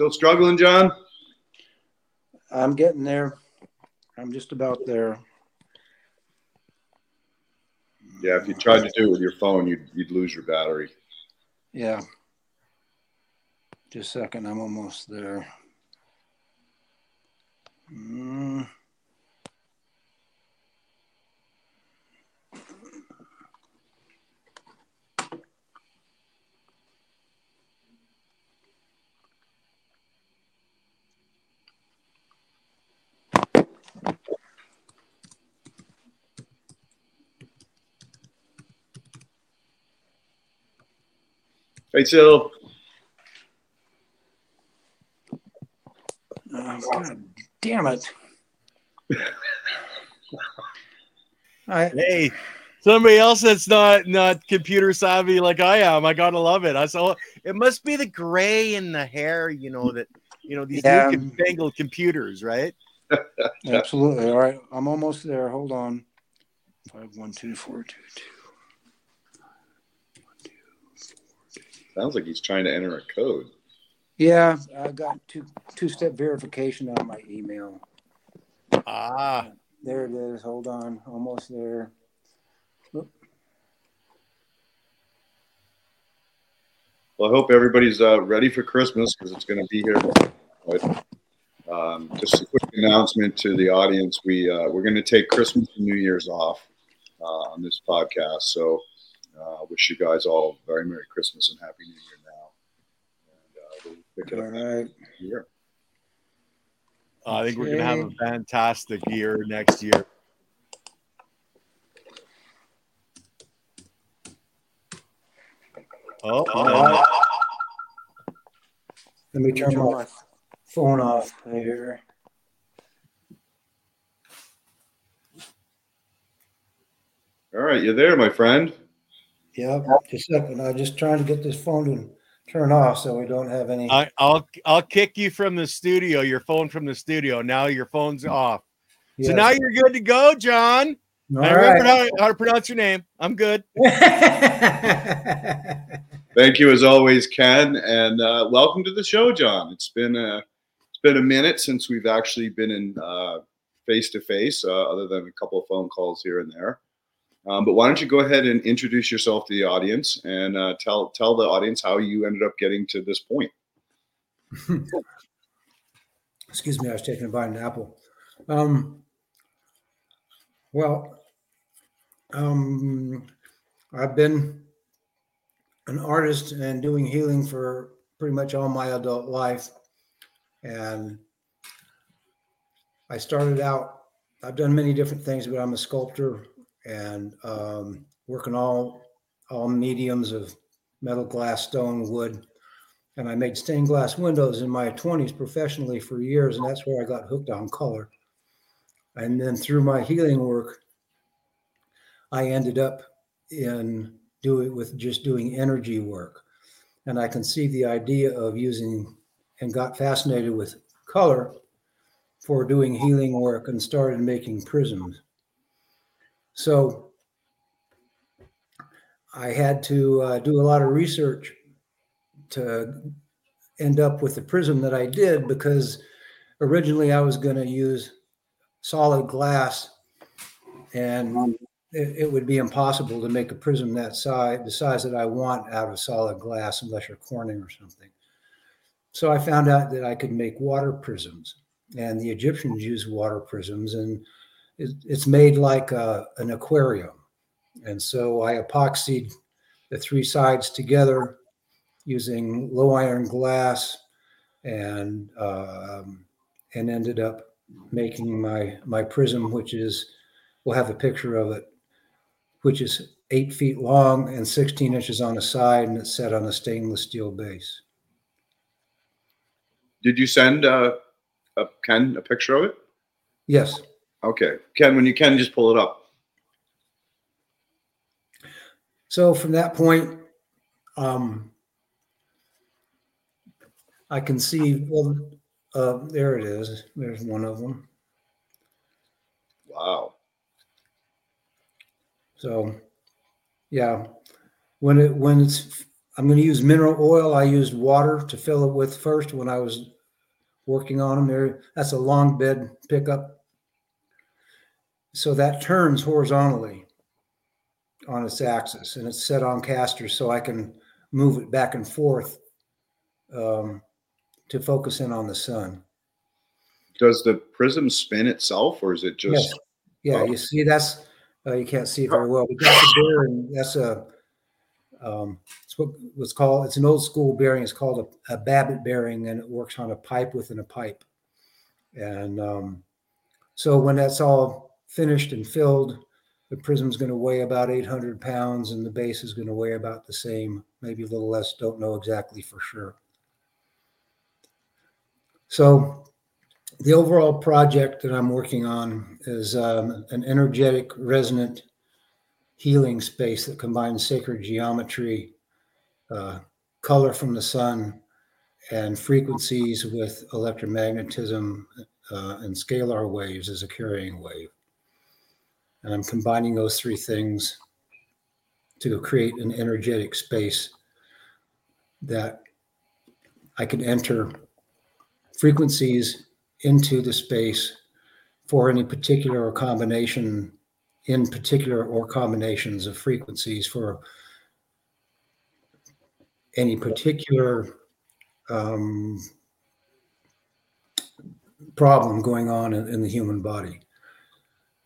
Still struggling, John? I'm getting there. I'm just about there. Yeah, if you tried to do it with your phone, you'd, you'd lose your battery. Yeah. Just a second. I'm almost there. Mm. Hey, Sil. Oh, God damn it. I, Hey, somebody else that's not not computer savvy like I am. I gotta love it. I saw it must be the gray in the hair, you know, that you know, these Yeah. new fangled computers, right? absolutely. All right. I'm almost there. Hold on. Five, one, two, four, two, two. Sounds like he's trying to enter a code. Yeah, I got two two step verification on my email. Ah, There it is. Hold on. Almost there. Well, I hope everybody's uh, ready for Christmas because it's going to be here. But, um, just a quick announcement to the audience: we uh, we're going to take Christmas and New Year's off uh, on this podcast. So, uh, wish you guys all a very Merry Christmas and Happy New Year now. And, uh, we'll pick it All up right. next year. I think we're gonna have a fantastic year next year. Oh, Uh, Let me turn my phone off here. All right, you're there, my friend? Yep. Just a second. I'm just trying to get this phone to turn off so we don't have any. I, I'll I'll kick you from the studio, your phone from the studio. Now your phone's off. So now you're good to go, John. All I remember right. how, how to pronounce your name. I'm good. Thank you as always, Ken, and uh, welcome to the show, John. It's been a it's been a minute since we've actually been in face to face, other than a couple of phone calls here and there. Um, but why don't you go ahead and introduce yourself to the audience and uh, tell tell the audience how you ended up getting to this point. Excuse me, I was taking a bite of an apple. Um, well, um, I've been an artist and doing healing for pretty much all my adult life. And I started out, I've done many different things, but I'm a sculptor and um, working all all mediums of metal, glass, stone, wood. And I made stained glass windows in my 20s professionally for years, and that's where I got hooked on color. And then through my healing work, I ended up in do it with just doing energy work. And I conceived the idea of using and got fascinated with color for doing healing work and started making prisms. So I had to uh, do a lot of research to end up with the prism that I did because originally I was going to use solid glass and it, it would be impossible to make a prism that size, the size that I want out of solid glass unless you're Corning or something. So I found out that I could make water prisms and the Egyptians used water prisms and it's made like a, an aquarium. And so I epoxied the three sides together using low iron glass and um, and ended up making my my prism which is we'll have a picture of it which is eight feet long and 16 inches on the side and it's set on a stainless steel base Did you send uh, a Ken a picture of it? yes Okay, Ken, when you can, just pull it up. so from that point um, i can see well uh, there it is there's one of them Wow. So, yeah, when it when it's I'm going to use mineral oil. I used water to fill it with first when I was working on them. There, that's a long bed pickup. So that turns horizontally on its axis, and it's set on casters, so I can move it back and forth um, to focus in on the sun. Does the prism spin itself, or is it just? Yes. Yeah, Oh. you see, that's uh, you can't see it very well, but that's a bearing. That's a um, it's what what's called. It's an old school bearing. It's called a, a Babbitt bearing, and it works on a pipe within a pipe. And um, so when that's all finished and filled, the prism's going to weigh about 800 pounds, and the base is going to weigh about the same, maybe a little less. Don't know exactly for sure. So the overall project that I'm working on is um, an energetic resonant healing space that combines sacred geometry, uh, color from the sun, and frequencies with electromagnetism uh, and scalar waves as a carrying wave. And I'm combining those three things to create an energetic space that I can enter frequencies into the space for any particular or combination in particular or combinations of frequencies for any particular um, problem going on in, in the human body.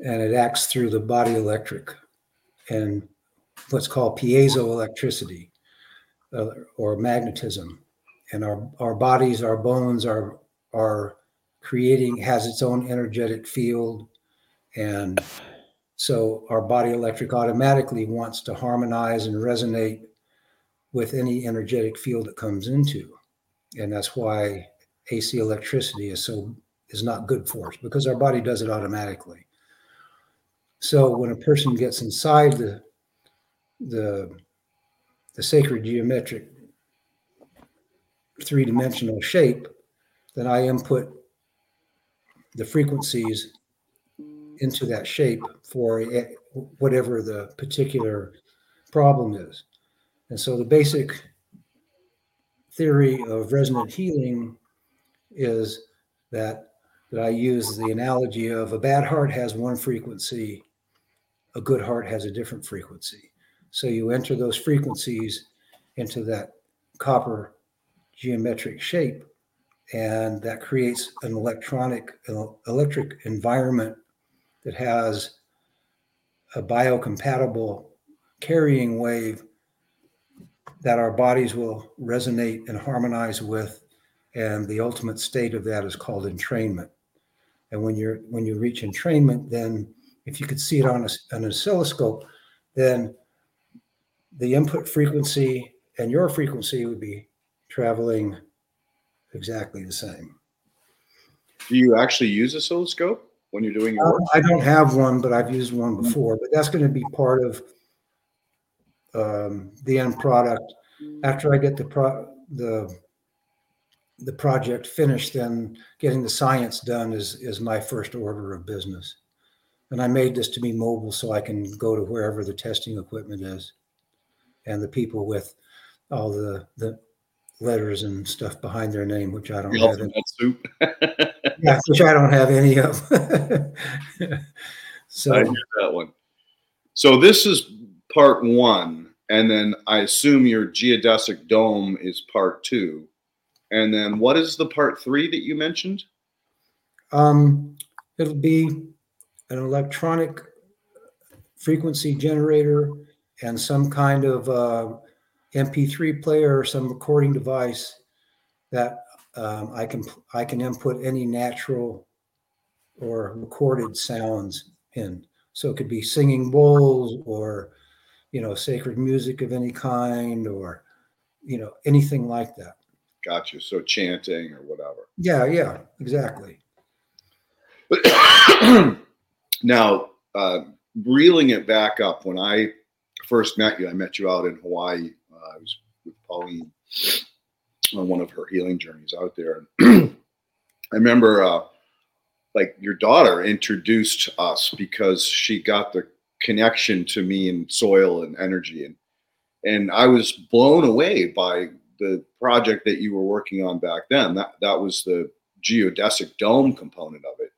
And it acts through the body electric and what's called piezoelectricity uh, or magnetism. And our, our bodies, our bones are, are creating, has its own energetic field. And so our body electric automatically wants to harmonize and resonate with any energetic field it comes into. And that's why AC electricity is so is not good for us because our body does it automatically. So when a person gets inside the the the sacred geometric three-dimensional shape, then I input the frequencies into that shape for whatever the particular problem is. And so the basic theory of resonant healing is that that I use the analogy of a bad heart has one frequency, a good heart has a different frequency. So you enter those frequencies into that copper geometric shape, and that creates an electronic an electric environment that has a biocompatible carrying wave that our bodies will resonate and harmonize with and the ultimate state of that is called entrainment and when you're when you reach entrainment then if you could see it on a, an oscilloscope then the input frequency and your frequency would be traveling exactly the same Do you actually use oscilloscope when you're doing your Uh, work? I don't have one, but I've used one before. But that's going to be part of um, the end product. After I get the pro the the project finished, then getting the science done is is my first order of business. And I made this to be mobile, so I can go to wherever the testing equipment is, and the people with all the the letters and stuff behind their name, which I don't have. Soup. yeah, which I don't have any of. so. I hear that one. So this is part one, and then I assume your geodesic dome is part two, and then what is the part three that you mentioned? Um, it'll be an electronic frequency generator and some kind of uh, MP3 player or some recording device that um, I can I can input any natural or recorded sounds in. So it could be singing bowls or you know sacred music of any kind or you know anything like that. Gotcha. So chanting or whatever. Yeah, yeah, exactly. now, uh, reeling it back up, when I first met you, I met you out in Hawaii. Uh, I was with Pauline on one of her healing journeys out there. And I remember, uh, like, your daughter introduced us because she got the connection to me and soil and energy. And and I was blown away by the project that you were working on back then. That that was the geodesic dome component of it.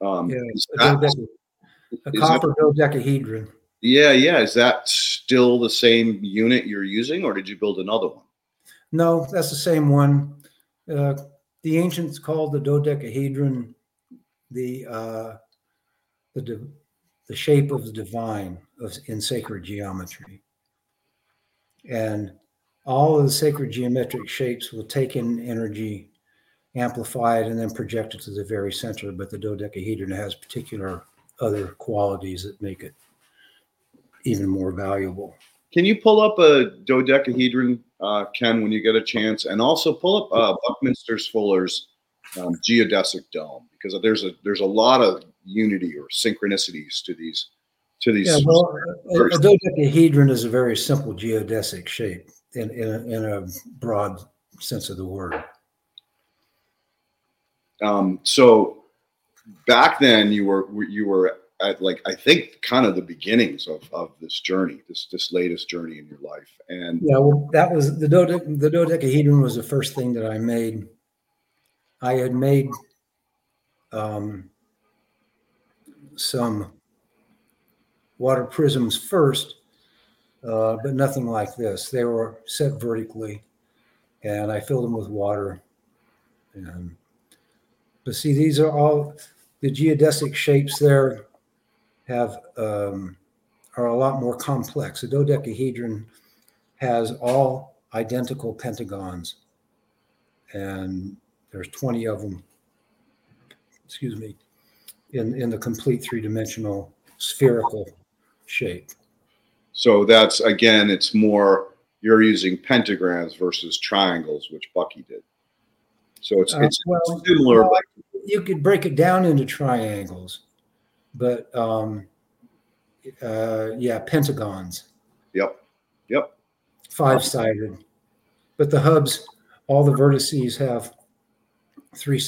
Um, Yeah, a, that- dodeca- a is copper dodecahedron. yeah, yeah. Is that still the same unit you're using, or did you build another one? No, that's the same one. Uh, the ancients called the dodecahedron the uh, the di- the shape of the divine of, in sacred geometry, and all of the sacred geometric shapes will take in energy, amplify it, and then project it to the very center. But the dodecahedron has particular other qualities that make it even more valuable. Can you pull up a dodecahedron, uh, Ken, when you get a chance, and also pull up uh, Buckminster's Fuller's um, geodesic dome because there's a there's a lot of unity or synchronicities to these to these. Yeah, well, a, a dodecahedron is a very simple geodesic shape in in a, in a broad sense of the word. Um, so back then you were you were at like I think kind of the beginnings of, of this journey, this this latest journey in your life, and Yeah, well, that was the dode- the dodecahedron was the first thing that I made. I had made um, some water prisms first, uh, but nothing like this. They were set vertically, and I filled them with water. And but see, these are all the geodesic shapes. There have um, are a lot more complex. The dodecahedron has all identical pentagons, and there's 20 of them. Excuse me, in in the complete three dimensional spherical shape. so that's again it's more you're using pentagrams versus triangles, which Bucky did. So it's Uh, it's well, similar, well, but You could break it down into triangles, but um, uh, yeah, pentagons. yep, yep. five sided. But the hubs, all the vertices have three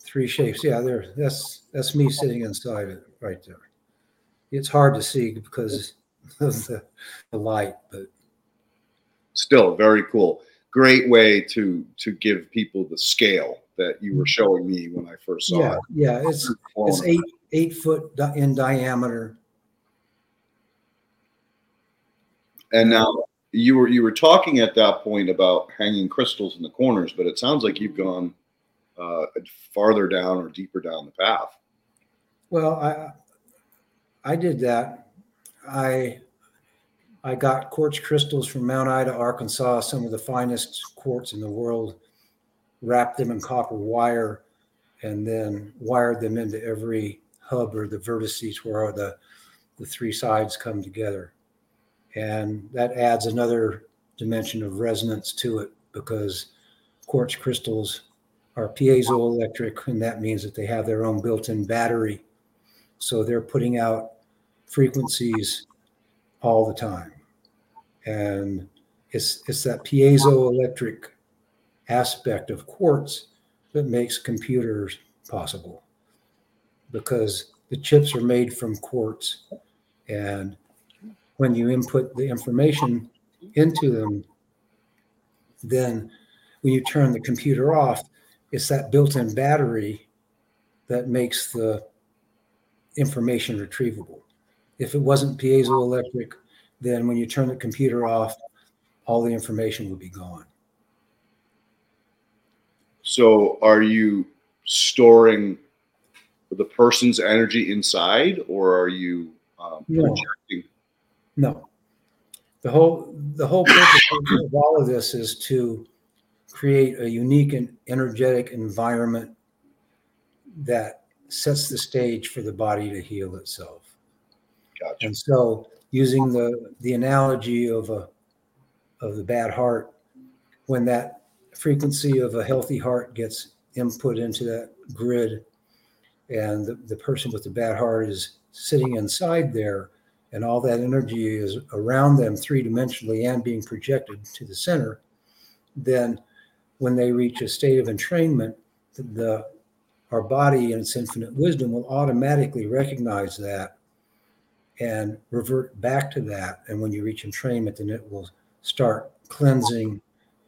three shapes. Yeah, there. That's that's me sitting inside it right there. It's hard to see because of the, the light, but still very cool. Great way to to give people the scale that you were showing me when I first saw yeah, it. yeah. It's it's eight eight foot in diameter. And now you were you were talking at that point about hanging crystals in the corners, but it sounds like you've gone uh, farther down or deeper down the path. Well, I I did that. I I got quartz crystals from Mount Ida, Arkansas, some of the finest quartz in the world, wrapped them in copper wire, and then wired them into every hub or the vertices where the the three sides come together. And that adds another dimension of resonance to it because quartz crystals are piezoelectric, and that means that they have their own built-in battery so they're putting out frequencies all the time. And it's it's that piezoelectric aspect of quartz that makes computers possible. Because the chips are made from quartz and when you input the information into them, then when you turn the computer off, it's that built-in battery that makes the information retrievable. If it wasn't piezoelectric, then when you turn the computer off, all the information will be gone. So are you storing the person's energy inside, or are you um, No. projecting? No. The whole the whole purpose of- of all of this is to create a unique and energetic environment that sets the stage for the body to heal itself. Gotcha. And so, using the the analogy of a of the bad heart, when that frequency of a healthy heart gets input into that grid, and the, the person with the bad heart is sitting inside there, and all that energy is around them three dimensionally and being projected to the center, then when they reach a state of entrainment, the, the our body in its infinite wisdom will automatically recognize that and revert back to that. And when you reach entrainment, then it will start cleansing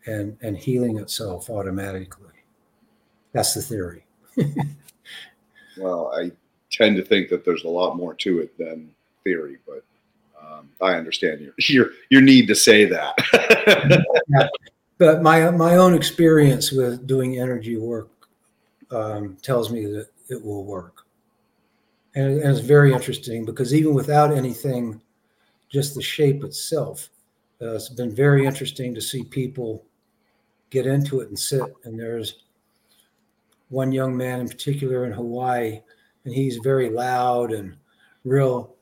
and, and healing itself automatically. That's the theory. well, I tend to think that there's a lot more to it than theory, but um, I understand your, your your need to say that. yeah. But my my own experience with doing energy work um, tells me that it will work, and, it's very interesting because even without anything, just the shape itself, uh, it's been very interesting to see people get into it and sit. And there's one young man in particular in Hawaii, and he's very loud and real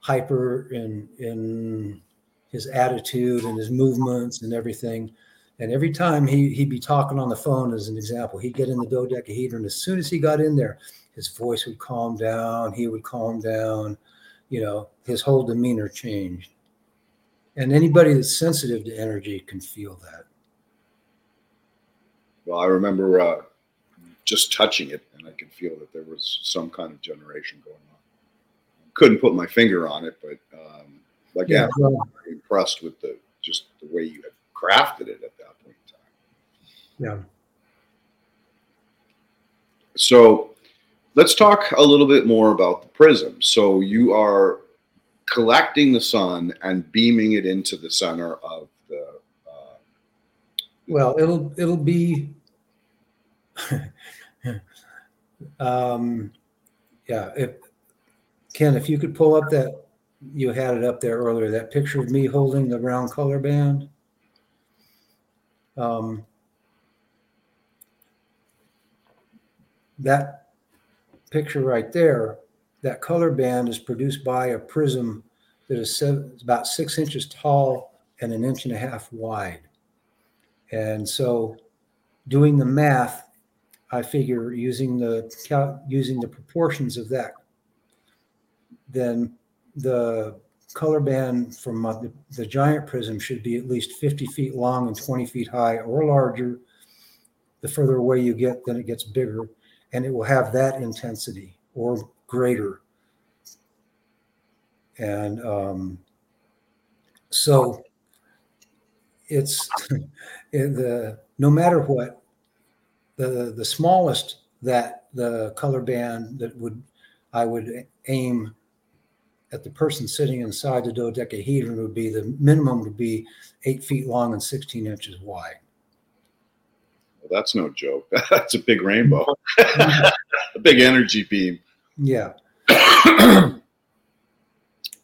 hyper in in his attitude and his movements and everything. And every time he he'd be talking on the phone, as an example, he'd get in the dodecahedron. As soon as he got in there, his voice would calm down. He would calm down. You know, his whole demeanor changed. And anybody that's sensitive to energy can feel that. Well, I remember uh, just touching it, and I could feel that there was some kind of generation going on couldn't put my finger on it, but um, again, yeah, I'm impressed with the just the way you had crafted it at that point in time. Yeah. So let's talk a little bit more about the prism. So you are collecting the sun and beaming it into the center of the. Uh, well, it'll it'll be. um, yeah, if Ken, if you could pull up that, you had it up there earlier, that picture of me holding the round color band. Um, that picture right there, that color band is produced by a prism that is seven, about six inches tall and an inch and a half wide. And so doing the math, I figure using the using the proportions of that then the color band from the, the, giant prism should be at least 50 feet long and 20 feet high or larger. The further away you get, then it gets bigger, and it will have that intensity or greater. And um, so it's the no matter what the the smallest that the color band that would I would aim at the person sitting inside the dodecahedron would be the minimum would be eight feet long and 16 inches wide. Well, that's no joke. That's a big rainbow, a big energy beam. Yeah.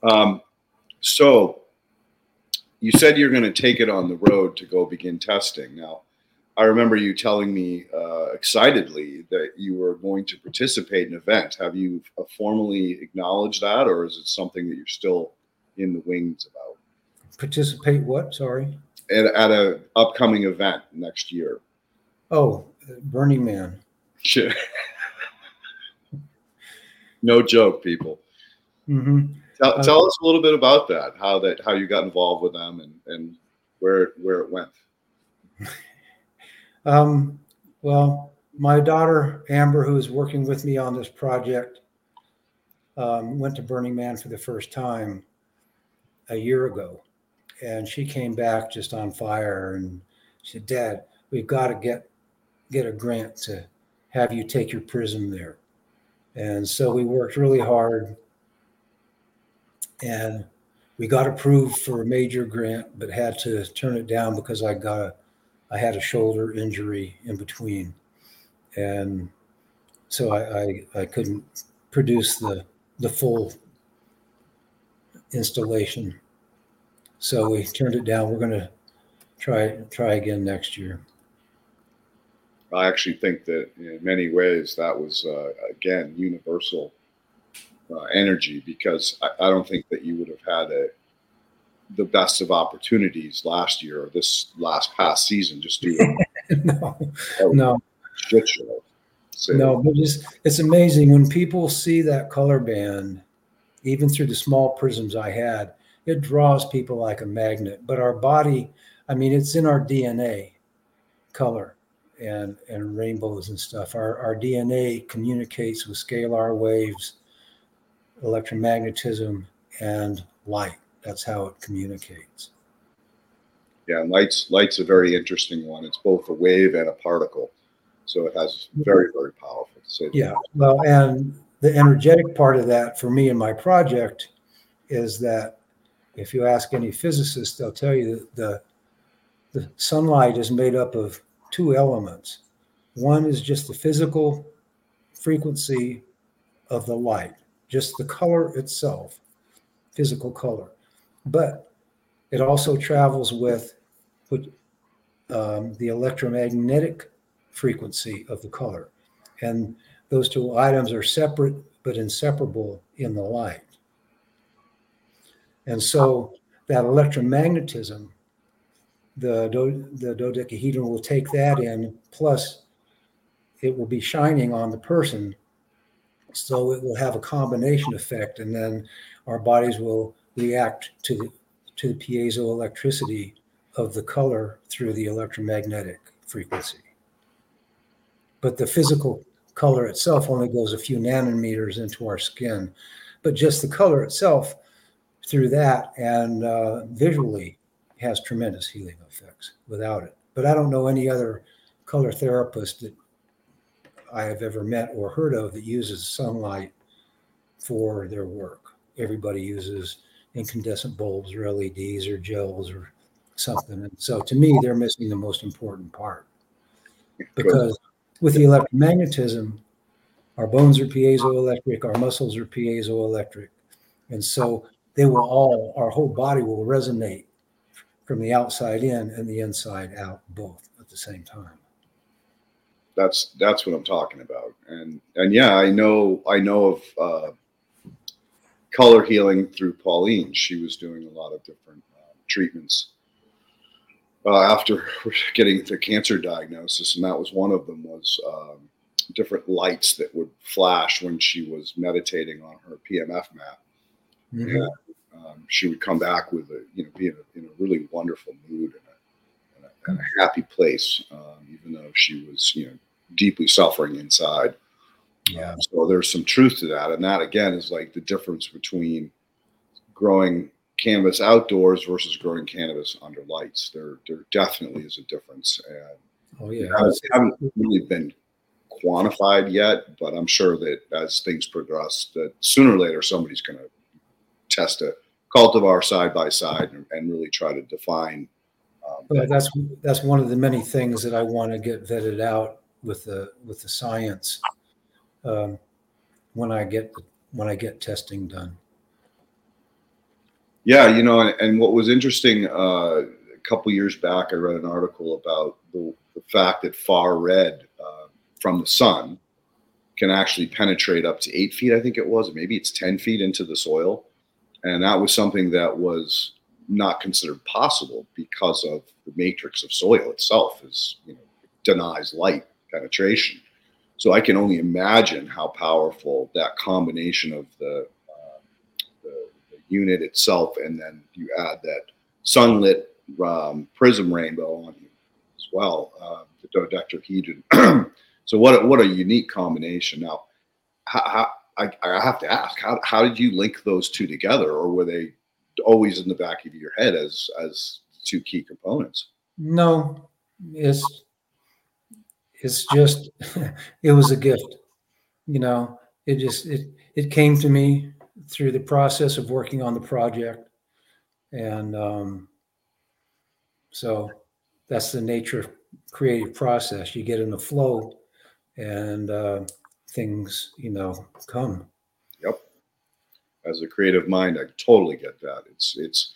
um, so you said you're going to take it on the road to go begin testing. Now, I remember you telling me uh, excitedly that you were going to participate in an event. Have you uh, formally acknowledged that, or is it something that you're still in the wings about? Participate what? Sorry. At, at a upcoming event next year. Oh, Burning Man. Sure. no joke, people. Mm-hmm. Tell, uh, us a little bit about that. How that how you got involved with them and and where where it went. Um, well, my daughter Amber, who is working with me on this project, um, went to Burning Man for the first time a year ago, and she came back just on fire. And she said, "Dad, we've got to get get a grant to have you take your prism there." And so we worked really hard, and we got approved for a major grant, but had to turn it down because I got a I had a shoulder injury in between, and so I, I, I couldn't produce the the full installation. So we turned it down. We're going to try try again next year. I actually think that in many ways that was uh, again universal uh, energy because I, I, don't think that you would have had a the best of opportunities last year or this last past season just doing no no shit show. So, no but it's it's amazing when people see that color band even through the small prisms i had it draws people like a magnet but our body i mean it's in our dna color and and rainbows and stuff our, our dna communicates with scalar waves electromagnetism and light. That's how it communicates. Yeah, and light's light's a very interesting one. It's both a wave and a particle, so it has very very powerful. To yeah, well, and the energetic part of that for me and my project is that if you ask any physicist, they'll tell you that the the sunlight is made up of two elements. One is just the physical frequency of the light, just the color itself, physical color. But it also travels with um, the electromagnetic frequency of the color. And those two items are separate but inseparable in the light. And so that electromagnetism, the, do, the dodecahedron will take that in, plus it will be shining on the person. So it will have a combination effect, and then our bodies will react to the to the piezoelectricity of the color through the electromagnetic frequency. But the physical color itself only goes a few nanometers into our skin. But just the color itself through that and uh, visually has tremendous healing effects without it. But I don't know any other color therapist that I have ever met or heard of that uses sunlight for their work. Everybody uses incandescent bulbs or LEDs or gels or something. And so to me, they're missing the most important part because with the electromagnetism, our bones are piezoelectric, our muscles are piezoelectric. And so they will all, our whole body will resonate from the outside in and the inside out, both at the same time. That's that's what I'm talking about, and and yeah, I know I know of uh, color healing through Pauline. She was doing a lot of different uh, treatments uh, after getting the cancer diagnosis, and that was one of them was um, different lights that would flash when she was meditating on her PEMF map Mm-hmm. And, um, she would come back with a, you know, be in a, in a really wonderful mood and a, and a, and a happy place, um, even though she was, you know, deeply suffering inside. Yeah. Um, so there's some truth to that, and that again is like the difference between growing cannabis outdoors versus growing cannabis under lights. There, there definitely is a difference, and oh yeah, it hasn't really been quantified yet, but I'm sure that as things progress, that sooner or later somebody's going to test a cultivar side by side and, and really try to define. Um, that. that's that's one of the many things that I want to get vetted out with the with the science um, when I get when I get testing done. Yeah, you know, and, and what was interesting uh, a couple years back, I read an article about the, the fact that far red uh, from the sun can actually penetrate up to eight feet, I think it was, maybe it's 10 feet into the soil. And that was something that was not considered possible because of the matrix of soil itself is, you know, denies light penetration. So I can only imagine how powerful that combination of the unit itself, and then you add that sunlit um, prism rainbow on you as well, uh, the dodecahedron. so what a, what a unique combination. Now, how, how, I, I have to ask, how, how did you link those two together, or were they always in the back of your head as as two key components? No, it's it's just it was a gift. You know, it just it it came to me through the process of working on the project. And um, so that's the nature of creative process. You get in the flow and uh, things, you know, come. Yep. As a creative mind, I totally get that. It's, it's,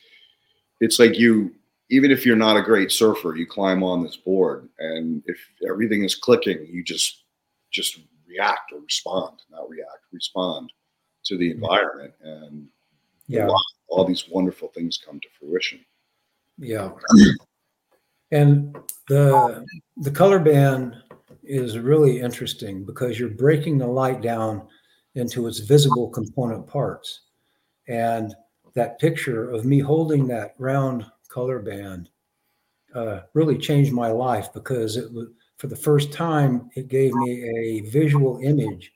it's like you, even if you're not a great surfer, you climb on this board and if everything is clicking, you just, just react or respond, not react, respond to the environment and yeah all these wonderful things come to fruition yeah and the the color band is really interesting because you're breaking the light down into its visible component parts and that picture of me holding that round color band uh, really changed my life because it was for the first time it gave me a visual image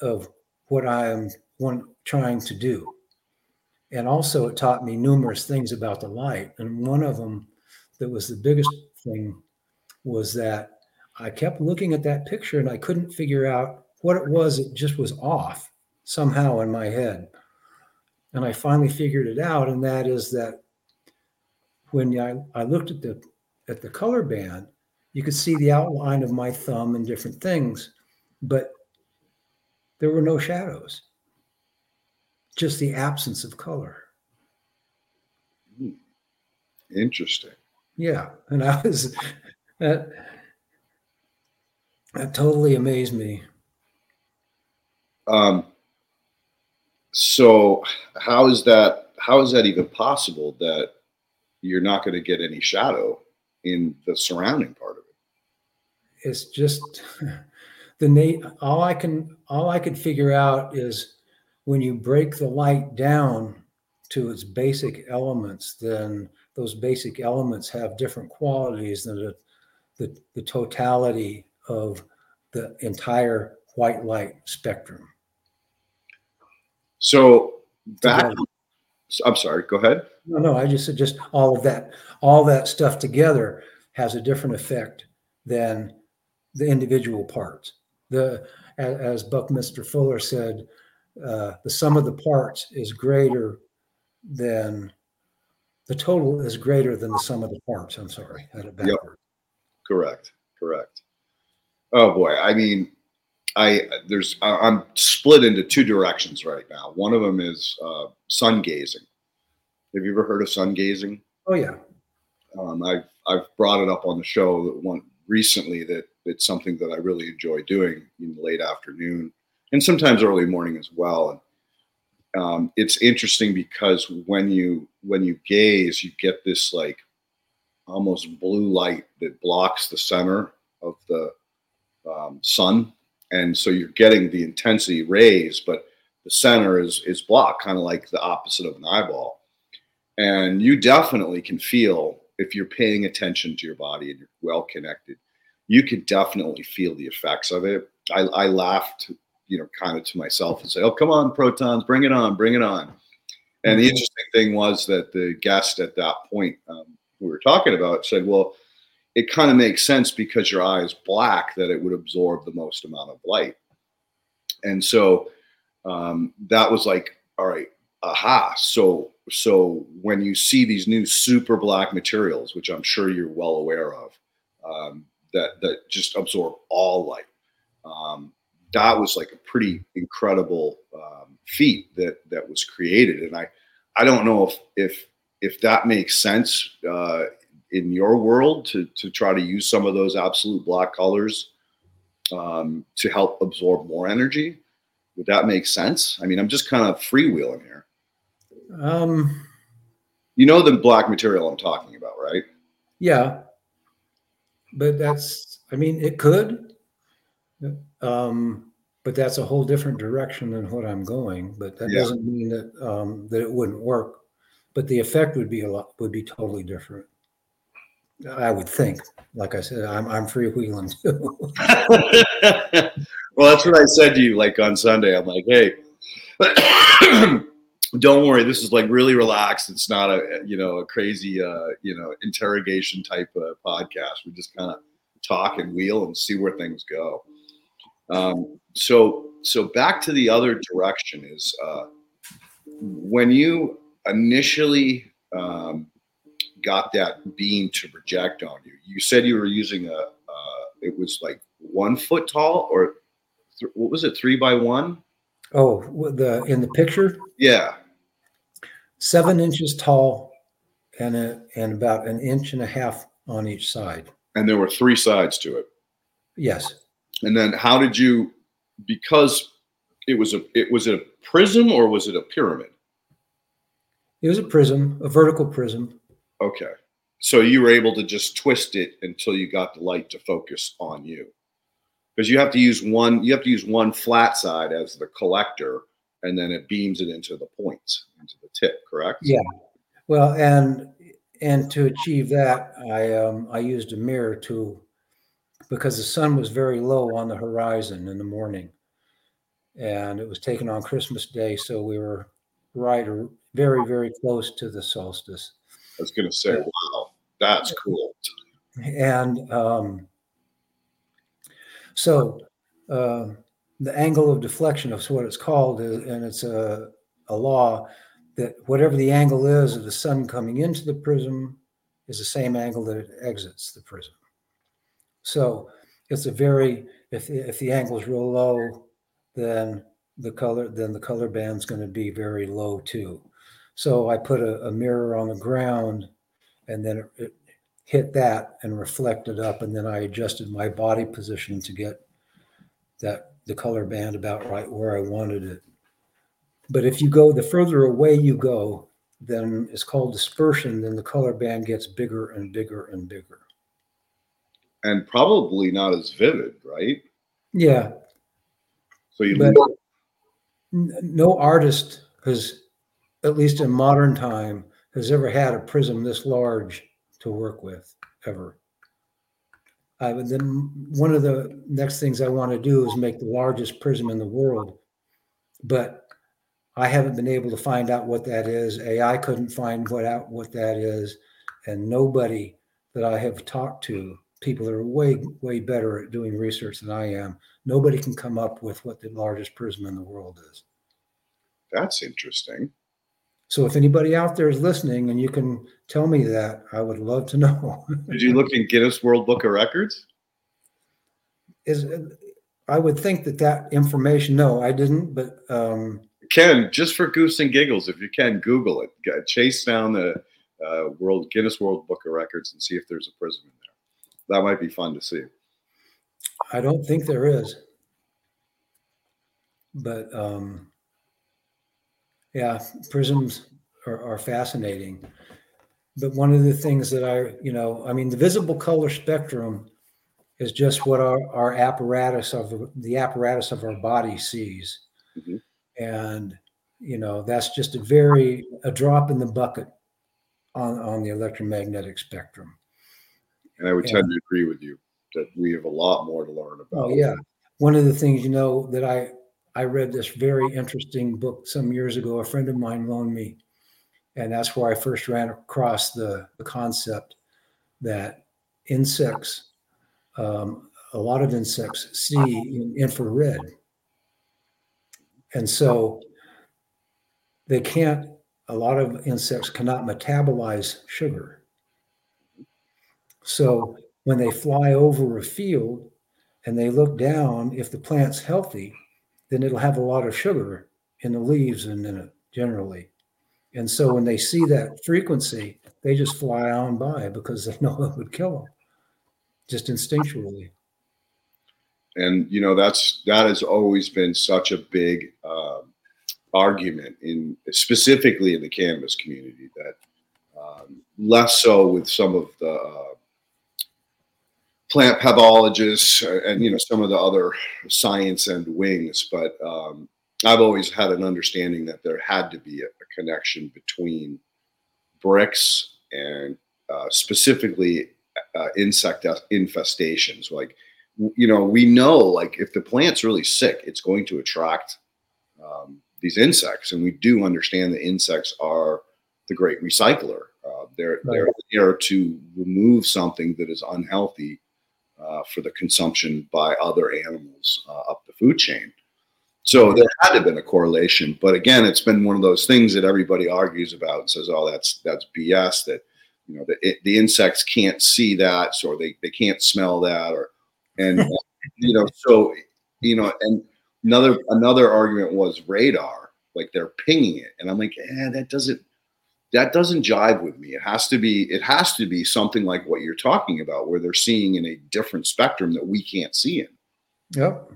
of what I am one trying to do. and also it taught me numerous things about the light. And one of them that was the biggest thing was that I kept looking at that picture and I couldn't figure out what it was. It just was off somehow in my head. And I finally figured it out, and that is that when I, I looked at the at the color band, you could see the outline of my thumb and different things, but there were no shadows, just the absence of color. Hmm. Interesting. Yeah. And I was, that, that totally amazed me. Um, so how is that, how is that even possible that you're not going to get any shadow in the surrounding part of it? It's just the Nate, all I can, all I could figure out is when you break the light down to its basic elements, then those basic elements have different qualities than the, the, the totality of the entire white light spectrum. So back, I'm sorry, go ahead. No, no, I just said just all of that, all that stuff together has a different effect than the individual parts. The as, Buckminster Fuller said, uh, the sum of the parts is greater than the total is greater than the sum of the parts. I'm sorry, I had it backward. Yep. Correct. Correct. Oh boy, I mean, I there's I'm split into two directions right now. One of them is uh, sun gazing. Have you ever heard of sun gazing? Oh yeah. Um, I've I've brought it up on the show that one recently that it's something that I really enjoy doing in the late afternoon and sometimes early morning as well. And um, it's interesting because when you when you gaze, you get this like almost blue light that blocks the center of the um, sun, and so you're getting the intensity rays, but the center is is blocked, kind of like the opposite of an eyeball. And you definitely can feel if you're paying attention to your body and you're well connected, you can definitely feel the effects of it. I, I laughed, you know, kind of to myself and say, "Oh, come on, photons, bring it on, bring it on." And the mm-hmm. interesting thing was that the guest at that point um, we were talking about said, "Well, it kind of makes sense because your eye is black that it would absorb the most amount of light." And so um, that was like, all right, aha. So so when you see these new super black materials, which I'm sure you're well aware of, um, that that just absorb all light, um, that was like a pretty incredible um, feat that that was created. And I I don't know if if if that makes sense uh, in your world to to try to use some of those absolute black colors um, to help absorb more energy. Would that make sense? I mean, I'm just kind of freewheeling here. Um, you know the black material I'm talking about, right? Yeah, but that's I mean it could, um, but that's a whole different direction than what I'm going. But that yeah. doesn't mean that um, that it wouldn't work. But the effect would be a lot would be totally different. I would think. Like I said, I'm I'm freewheeling too. well, that's what I said to you like on Sunday. I'm like, hey don't worry this is like really relaxed it's not a you know a crazy uh you know interrogation type podcast we just kind of talk and wheel and see where things go um so so back to the other direction is uh when you initially um got that beam to project on you you said you were using a uh it was like one foot tall or th- what was it three by one Oh, the in the picture? Yeah. Seven inches tall and a, and about an inch and a half on each side. And there were three sides to it. Yes. And then how did you because it was a it was it a prism or was it a pyramid? It was a prism, a vertical prism. Okay. So you were able to just twist it until you got the light to focus on you because you have to use one you have to use one flat side as the collector and then it beams it into the points into the tip correct yeah well and and to achieve that i um i used a mirror to because the sun was very low on the horizon in the morning and it was taken on christmas day so we were right or very, very close to the solstice. I was going to say, wow, that's cool. And um, so uh, the angle of deflection is what it's called, uh, and it's a, a law that whatever the angle is of the sun coming into the prism is the same angle that it exits the prism. So it's a very if if the angle is real low, then the color then the color band's going to be very low too. So I put a, a mirror on the ground, and then it, it hit that and reflected up, and then I adjusted my body position to get that the color band about right where I wanted it. But if you go the further away you go, then it's called dispersion, then the color band gets bigger and bigger and bigger. And probably not as vivid, right? Yeah. So you But- No artist has, at least in modern time, has ever had a prism this large to work with, ever. Uh, I would then, one of the next things I want to do is make the largest prism in the world. But I haven't been able to find out what that is. AI couldn't find what out what that is. And nobody that I have talked to, people that are way, way better at doing research than I am, nobody can come up with what the largest prism in the world is. that's interesting. So if anybody out there is listening and you can tell me that, I would love to know. Did you look in Guinness World Book of Records? is I would think that that information. No, I didn't. But um, Ken, just for goose and giggles, if you can, Google it. Chase down the uh, World Guinness World Book of Records and see if there's a prism in there. That might be fun to see. I don't think there is. But um, yeah, prisms are, are fascinating. But one of the things that I, you know, I mean, the visible color spectrum is just what our, our apparatus of the, apparatus of our body sees. Mhm. And, you know, that's just a very, a drop in the bucket on, on the electromagnetic spectrum. And I would Yeah. tend to agree with you that we have a lot more to learn about. Oh yeah. One of the things you know that I I read this very interesting book some years ago. A friend of mine loaned me, and that's where I first ran across the, the concept that insects, um, a lot of insects see in infrared, and so they can't. A lot of insects cannot metabolize sugar. So when they fly over a field and they look down, if the plant's healthy, then it'll have a lot of sugar in the leaves and in it generally. And so when they see that frequency, they just fly on by because they know it would kill them just instinctually. and you know that's that has always been such a big uh, argument in specifically in the cannabis community that um, less so with some of the uh, plant pathologists uh, and you know some of the other science and wings but um, i've always had an understanding that there had to be a, a connection between Brix and uh, specifically uh, insect infestations like you know, we know like if the plant's really sick, it's going to attract um, these insects, and we do understand that insects are the great recycler. Uh, they're they're there to remove something that is unhealthy uh, for the consumption by other animals uh, up the food chain. So there had to have been a correlation, but again, it's been one of those things that everybody argues about and says, "Oh, that's that's BS." That you know, the, it, the insects can't see that, or they they can't smell that, or and you know so you know and another another argument was radar like they're pinging it and i'm like "Yeah, that doesn't that doesn't jive with me. It has to be it has to be something like what you're talking about where they're seeing in a different spectrum that we can't see in. Yep.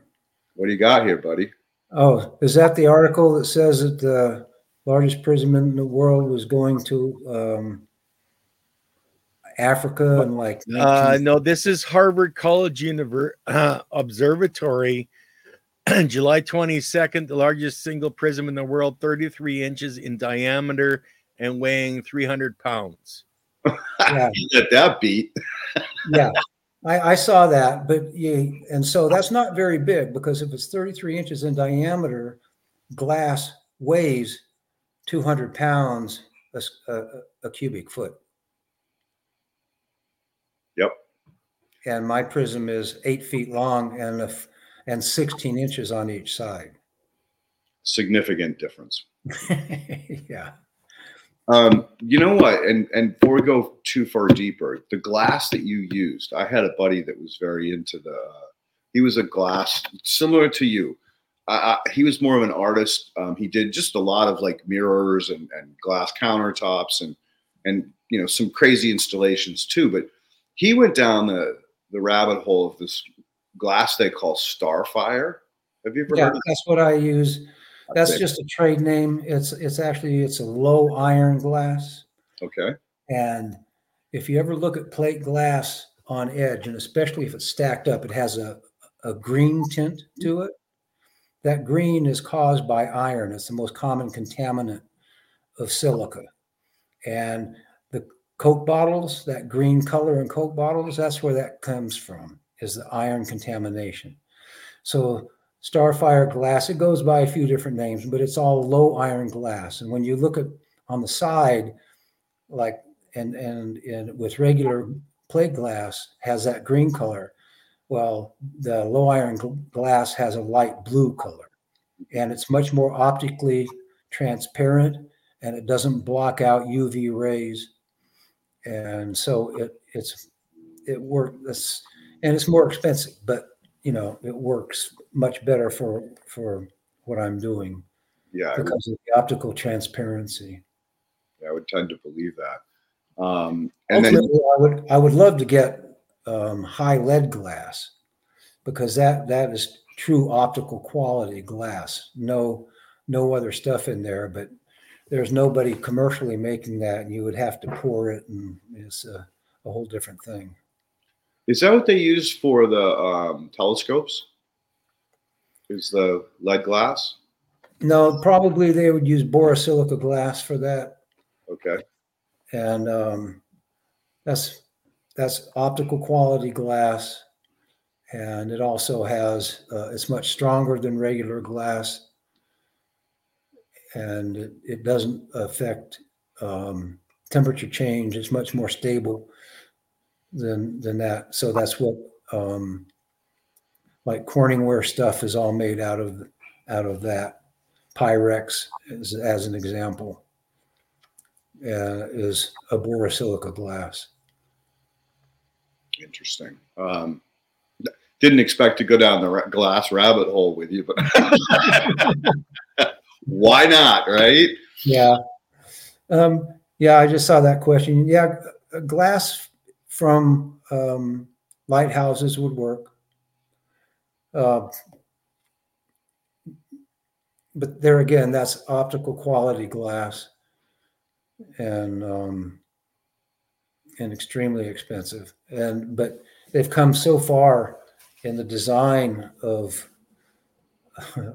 what do you got here buddy? Oh, is that the article that says that the largest prism in the world was going to um, Africa and like Uh, no, this is Harvard College Univer- uh, Observatory, July 22nd, the largest single prism in the world, 33 inches in diameter and weighing 300 pounds. Yeah. let that beat yeah I, I saw that but you and so that's not very big because if it's 33 inches in diameter glass weighs 200 pounds a cubic foot. Yep. And my prism is eight feet long and a f and 16 inches on each side. Significant difference. yeah. Um, you know what? And and before we go too far deeper, the glass that you used, I had a buddy that was very into the. he was a glass similar to you. I, I, he was more of an artist. Um, he did just a lot of like mirrors and, and glass countertops and and you know some crazy installations too. But he went down the the rabbit hole of this glass they call Starfire. Have you ever Yeah, heard of that's what I use. That's just a trade name. It's it's actually it's a low iron glass. Okay. And if you ever look at plate glass on edge, and especially if it's stacked up, it has a, a green tint to it. That green is caused by iron. It's the most common contaminant of silica. And the Coke bottles, that green color in Coke bottles, that's where that comes from, is the iron contamination. So Starfire glass, it goes by a few different names, but it's all low iron glass. And when you look at on the side, like and and and with regular plate glass has that green color. Well, the low iron gl- glass has a light blue color, and it's much more optically transparent, and it doesn't block out UV rays, and so it it's it works and it's more expensive, but you know it works much better for for what I'm doing Yeah, I would, because of the optical transparency. Yeah, I would tend to believe that. Um, and then I would I would love to get um, high lead glass because that that is true optical quality glass. No no other stuff in there, but there's nobody commercially making that, and you would have to pour it, and it's a, a whole different thing. Is that what they use for the um, telescopes? Is the lead glass? No, probably they would use borosilica glass for that, Okay. and um, that's that's optical quality glass, and it also has uh, it's much stronger than regular glass, and it, it doesn't affect um, temperature change. It's much more stable than than that. So that's what um, like Corningware stuff is all made out of out of that. Pyrex, as, as an example, uh, is a borosilica glass. Interesting. Um, didn't expect to go down the ra- glass rabbit hole with you, but why not, right? Yeah. Um, yeah, I just saw that question. Yeah, glass from um, lighthouses would work. Uh, but there again, that's optical quality glass and um, and extremely expensive. And but they've come so far in the design of of,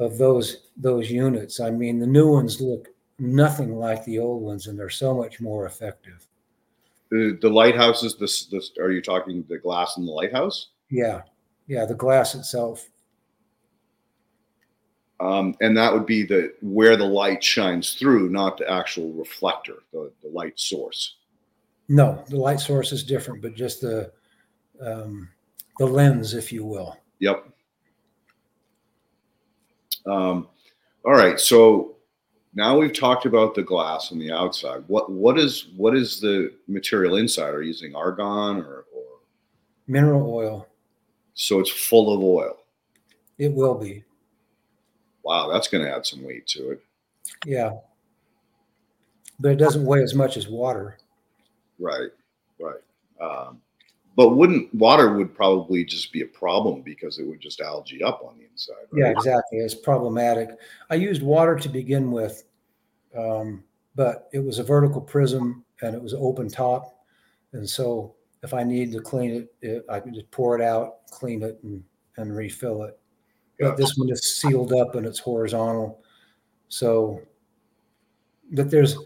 of those those units. I mean, the new ones look nothing like the old ones, and they're so much more effective. The, the lighthouses. This, this. Are you talking the glass in the lighthouse? Yeah, yeah, the glass itself. Um, and that would be the where the light shines through, not the actual reflector, the, the light source. No, the light source is different, but just the um, the lens, if you will. Yep. Um, all right. So now we've talked about the glass on the outside. What what is what is the material inside? Are you using argon or, or Mineral oil, so it's full of oil? it will be. Wow, that's going to add some weight to it. Yeah, but it doesn't weigh as much as water. Right. Right. Um, but wouldn't water would probably just be a problem because it would just algae up on the inside. Right? Yeah, exactly. It's problematic. I used water to begin with, um, but it was a vertical prism and it was open top, and so if I needed to clean it, it I could just pour it out, clean it, and and refill it. Yeah. But this one is sealed up and it's horizontal, so. But there's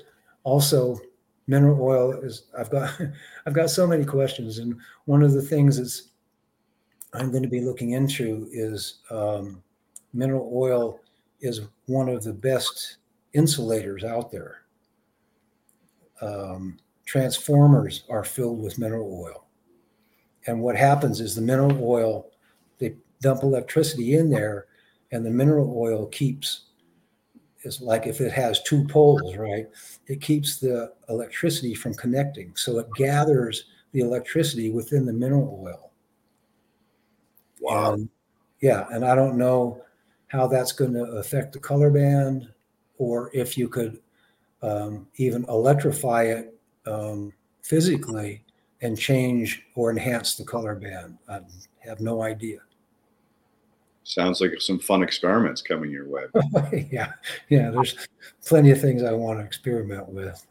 also mineral oil is I've got I've got so many questions, and one of the things that's I'm going to be looking into is um, mineral oil is one of the best insulators out there. Um, transformers are filled with mineral oil. And what happens is the mineral oil, they dump electricity in there, and the mineral oil keeps, it's like if it has two poles, right? It keeps the electricity from connecting. So it gathers the electricity within the mineral oil. Wow. And, yeah, and I don't know how that's going to affect the color band or if you could um, even electrify it um, physically and change or enhance the color band. I have no idea. Sounds like some fun experiments coming your way. yeah, yeah. There's plenty of things I want to experiment with.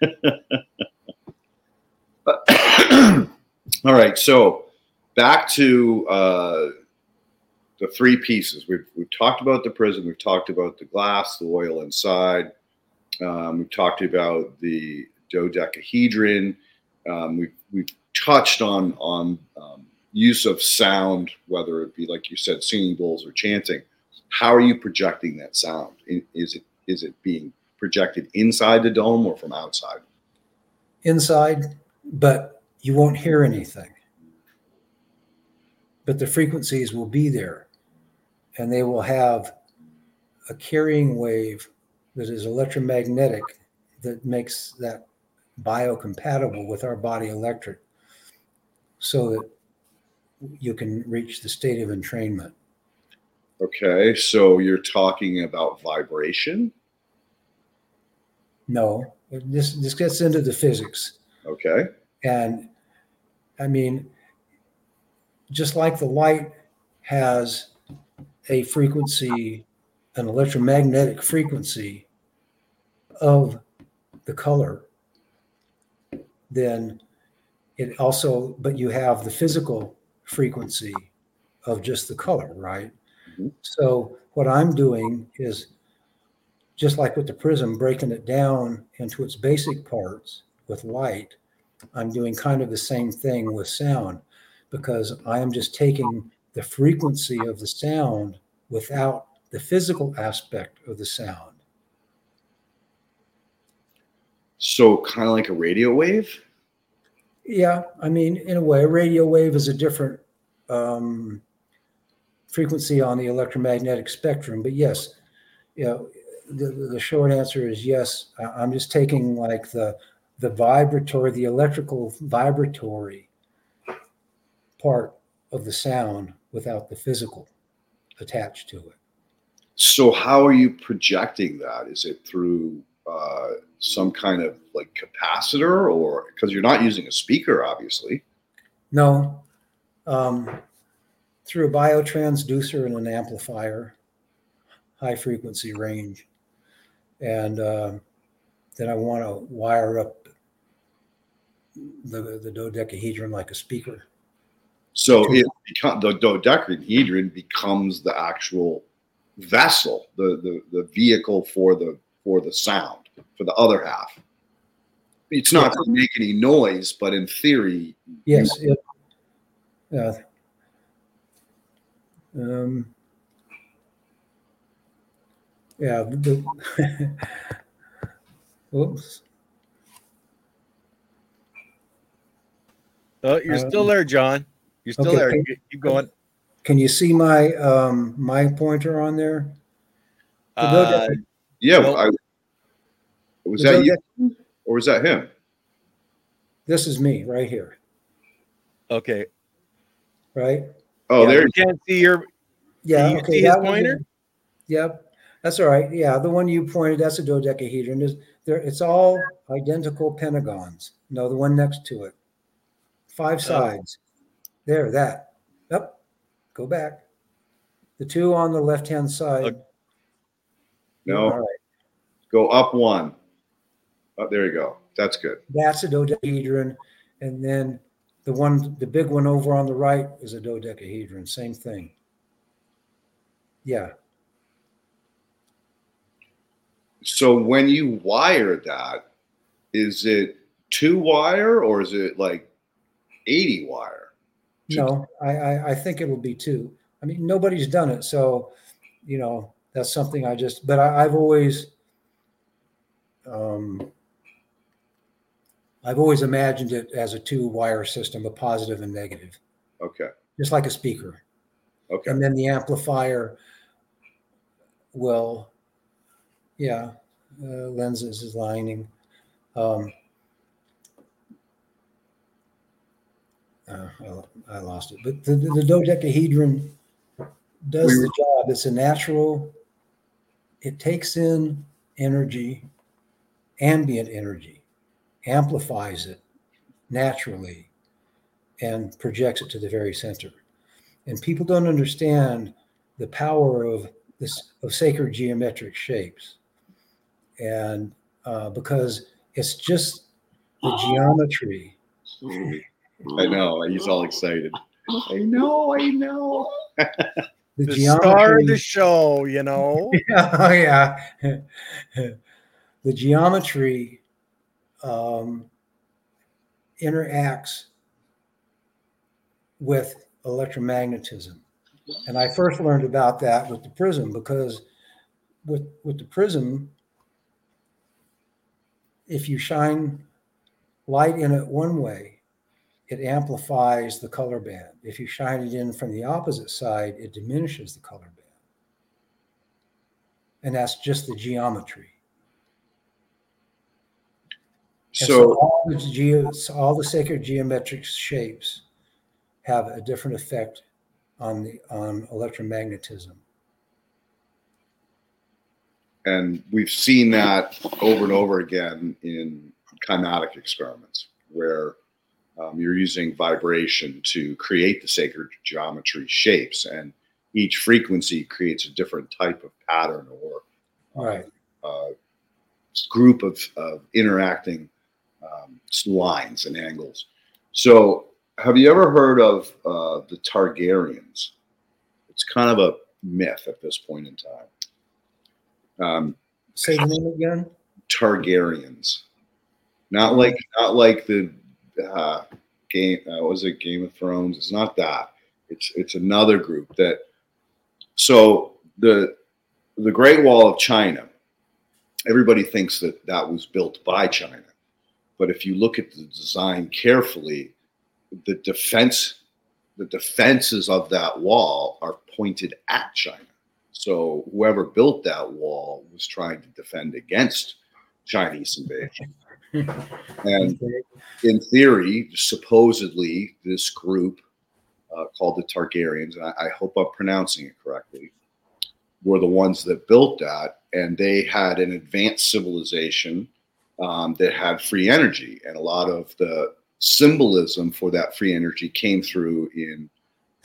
All right, so back to uh, the three pieces. We've we've talked about the prism. We've talked about the glass, the oil inside. Um, we've talked about the dodecahedron. Um, we've we've touched on on um, use of sound, whether it be like you said, singing bowls or chanting. How are you projecting that sound? Is it is it being projected inside the dome or from outside? Inside, but you won't hear anything. But the frequencies will be there, and they will have a carrying wave that is electromagnetic that makes that biocompatible with our body electric so that you can reach the state of entrainment. Okay, so you're talking about vibration? No, this this gets into the physics. Okay. And I mean, just like the light has a frequency, an electromagnetic frequency of the color, then it also, but you have the physical frequency of just the color, right? Mhm. So what I'm doing is just like with the prism, breaking it down into its basic parts with light. I'm doing kind of the same thing with sound because I am just taking the frequency of the sound without the physical aspect of the sound. So kind of like a radio wave? Yeah, I mean, in a way, a radio wave is a different um, frequency on the electromagnetic spectrum. But yes, you know, the, the short answer is yes. I'm just taking like the the vibratory, the electrical vibratory part of the sound without the physical attached to it. So how are you projecting that? Is it through uh, some kind of like capacitor or because you're not using a speaker, obviously? No, um, through a biotransducer and an amplifier, high frequency range. And um then I want to wire up the, the dodecahedron like a speaker. So it become, the dodecahedron becomes the actual vessel, the, the the vehicle for the for the sound for the other half. It's not to make any noise, but in theory, Yes. It, uh, um, yeah. The, whoops. Oh, you're still Um, there, John. You're still okay, there. can- Keep keep going. Can you see my um, my pointer on there? The Uh, dodec- yeah. Nope. I, was the that you dodec- or was that him? This is me right here, okay. right? Oh, Yeah, there. you can't see your. Yeah. you okay. see his that one pointer? is- Yep. That's all right. Yeah, the one you pointed, that's a dodecahedron. Is there? It's all identical pentagons. No, the one next to it. Five oh. sides. There. That. Yep. Go back. The two on the left-hand side. Okay. No. All right. Go up one. Oh, there you go. That's good. That's a dodecahedron, and then the one, the big one over on the right is a dodecahedron. Same thing. Yeah. So when you wire that, is it two wire or is it like 80 wire? No, I, I, I think it'll be two. I mean, nobody's done it, so you know that's something I just. But I, I've always um, I've always imagined it as a two wire system, a positive and negative, Okay. just like a speaker. Okay. And then the amplifier will, yeah, uh, lenses is lining. Um, uh, I, I lost it, but the, the, dodecahedron does We the job. It's a natural. It takes in energy, ambient energy, amplifies it naturally, and projects it to the very center. And people don't understand the power of this of sacred geometric shapes, and uh, because it's just the geometry. I know. He's all excited. I know. I know. The, The star of the show, you know. oh yeah, the geometry um, interacts with electromagnetism, and I first learned about that with the prism because with with the prism, if you shine light in it one way, it amplifies the color band. If you shine it in from the opposite side, it diminishes the color band. And that's just the geometry. And So, all the geo, all the sacred geometric shapes have a different effect on the on electromagnetism. and we've seen that over and over again in kinetic experiments where um, you're using vibration to create the sacred geometry shapes, and each frequency creates a different type of pattern or Right. uh, group of, of interacting um, lines and angles. So, have you ever heard of uh, the Tartarians? It's kind of a myth at this point in time. Um, Say the name again. Tartarians, not like not like the uh, game. Uh, was it Game of Thrones? It's not that. It's it's another group that. So the the Great Wall of China. Everybody thinks that that was built by China, but if you look at the design carefully, the defense the defenses of that wall are pointed at China. So whoever built that wall was trying to defend against Chinese invasion. And in theory, supposedly, this group uh, called the Tartarians, and I, I hope I'm pronouncing it correctly, were the ones that built that, and they had an advanced civilization um, that had free energy, and a lot of the symbolism for that free energy came through in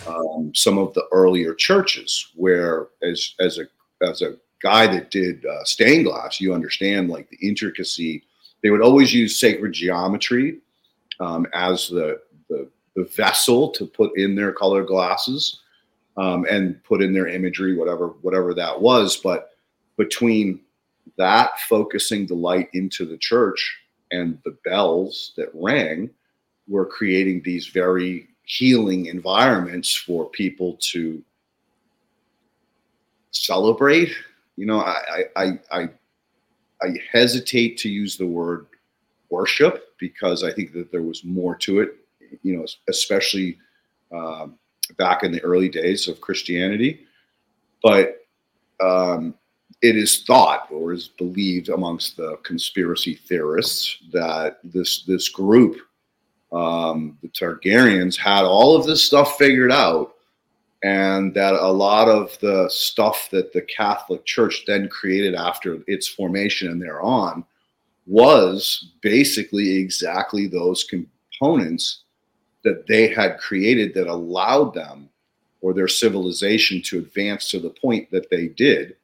um, some of the earlier churches, where as as a as a guy that did uh, stained glass, you understand like the intricacy. They would always use sacred geometry um, as the, the the vessel to put in their colored glasses um, and put in their imagery, whatever whatever that was. But between that focusing the light into the church and the bells that rang were creating these very healing environments for people to celebrate. You know, I I I I hesitate to use the word worship because I think that there was more to it. You know, especially um, back in the early days of Christianity, but um, it is thought or is believed amongst the conspiracy theorists that this this group um, the Tartarians had all of this stuff figured out, and that a lot of the stuff that the Catholic Church then created after its formation and thereon was basically exactly those components that they had created that allowed them or their civilization to advance to the point that they did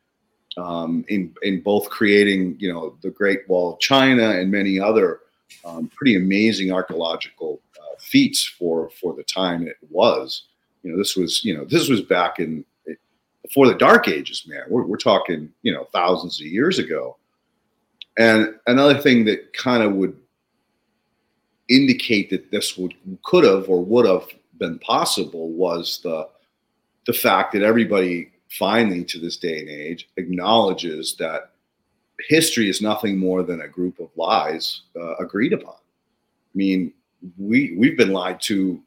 um, in in both creating you know the Great Wall of China and many other um, pretty amazing archaeological uh, feats for for the time it was. You know, this was you know this was back in before the Dark Ages, man. We're, we're talking you know thousands of years ago. And another thing that kind of would indicate that this would could have or would have been possible was the the fact that everybody finally to this day and age acknowledges that history is nothing more than a group of lies uh, agreed upon. I mean, we we've been lied to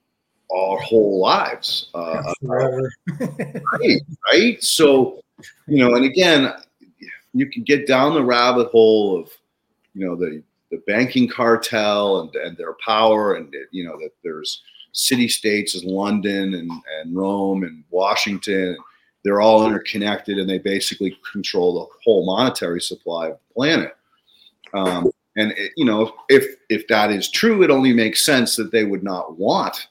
our whole lives, uh, right? Right. So, you know, and again, you can get down the rabbit hole of, you know, the the banking cartel and and their power, and you know that there's city states as London and and Rome and Washington. They're all interconnected, and they basically control the whole monetary supply of the planet. Um, and it, you know, if if that is true, it only makes sense that they would not want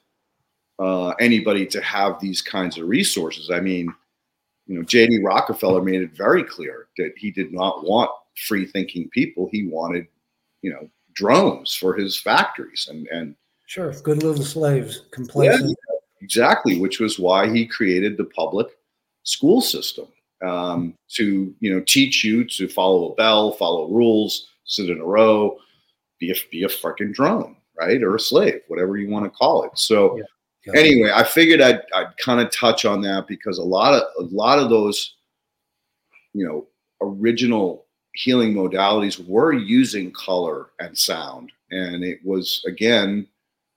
uh, anybody to have these kinds of resources. I mean, you know, J.D. Rockefeller made it very clear that he did not want free thinking people. He wanted, you know, drones for his factories and and sure, good little slaves, complacent. Yeah, exactly, which was why he created the public school system um, to you know teach you to follow a bell, follow rules, sit in a row, be a be a fucking drone, right, or a slave, whatever you want to call it. So. Yeah anyway, I figured I'd, I'd kind of touch on that because a lot of a lot of those, you know, original healing modalities were using color and sound, and it was again,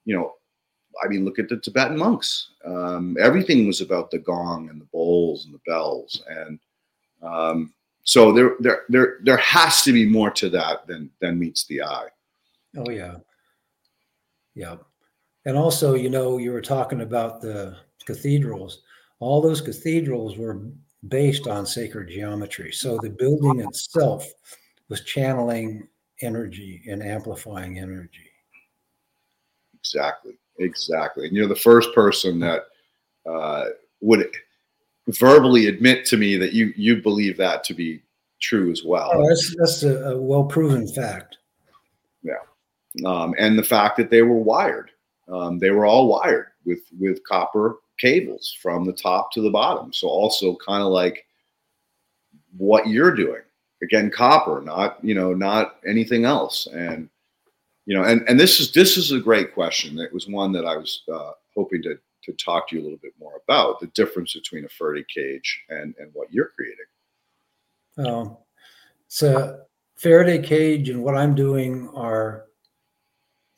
you know, I mean, look at the Tibetan monks. Um, everything was about the gong and the bowls and the bells, and um, so there, there, there, there has to be more to that than than meets the eye. Oh yeah, yeah. And also, you know, you were talking about the cathedrals. All those cathedrals were based on sacred geometry. So the building itself was channeling energy and amplifying energy. Exactly. Exactly. And you're the first person that uh, would verbally admit to me that you you believe that to be true as well. Oh, that's that's a, a well proven fact. Yeah, um, and the fact that they were wired. Um, they were all wired with with copper cables from the top to the bottom. So also kind of like what you're doing. Again, copper, not you know, not anything else. And you know, and and this is this is a great question. It was one that I was uh, hoping to to talk to you a little bit more about the difference between a Faraday cage and and what you're creating. Um, so Faraday cage and what I'm doing are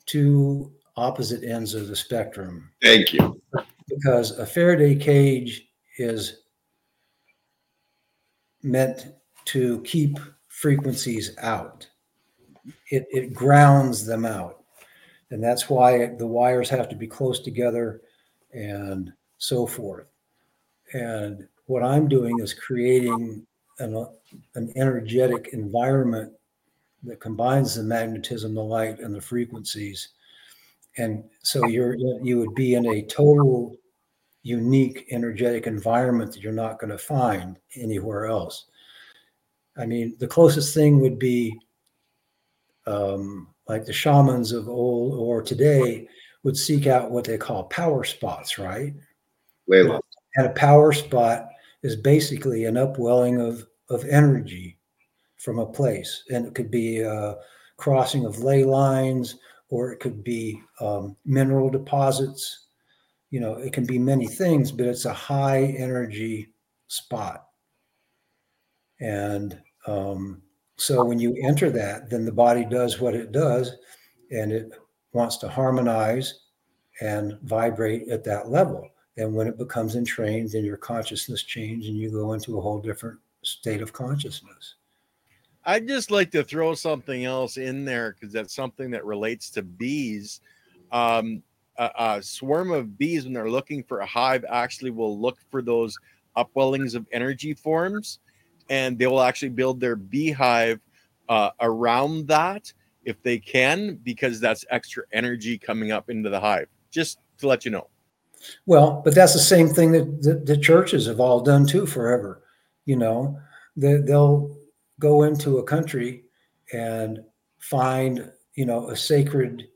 two opposite ends of the spectrum. Thank you. Because a Faraday cage is meant to keep frequencies out. It, it grounds them out. And that's why the wires have to be close together and so forth. And what I'm doing is creating an, an energetic environment that combines the magnetism, the light, and the frequencies and so you're you would be in a total unique energetic environment that you're not going to find anywhere else i mean the closest thing would be um, like the shamans of old or today would seek out what they call power spots right Layla. and a power spot is basically an upwelling of of energy from a place and it could be a crossing of ley lines or it could be um, mineral deposits. You know, it can be many things, but it's a high energy spot. And um, so when you enter that, then the body does what it does and it wants to harmonize and vibrate at that level. And when it becomes entrained, then your consciousness changes and you go into a whole different state of consciousness. I'd just like to throw something else in there because that's something that relates to bees. Um, a, a, swarm of bees, when they're looking for a hive, actually will look for those upwellings of energy forms, and they will actually build their beehive uh, around that if they can, because that's extra energy coming up into the hive. Just to let you know. Well, but that's the same thing that the, the churches have all done too forever. You know, they, they'll go into a country and find you know a sacred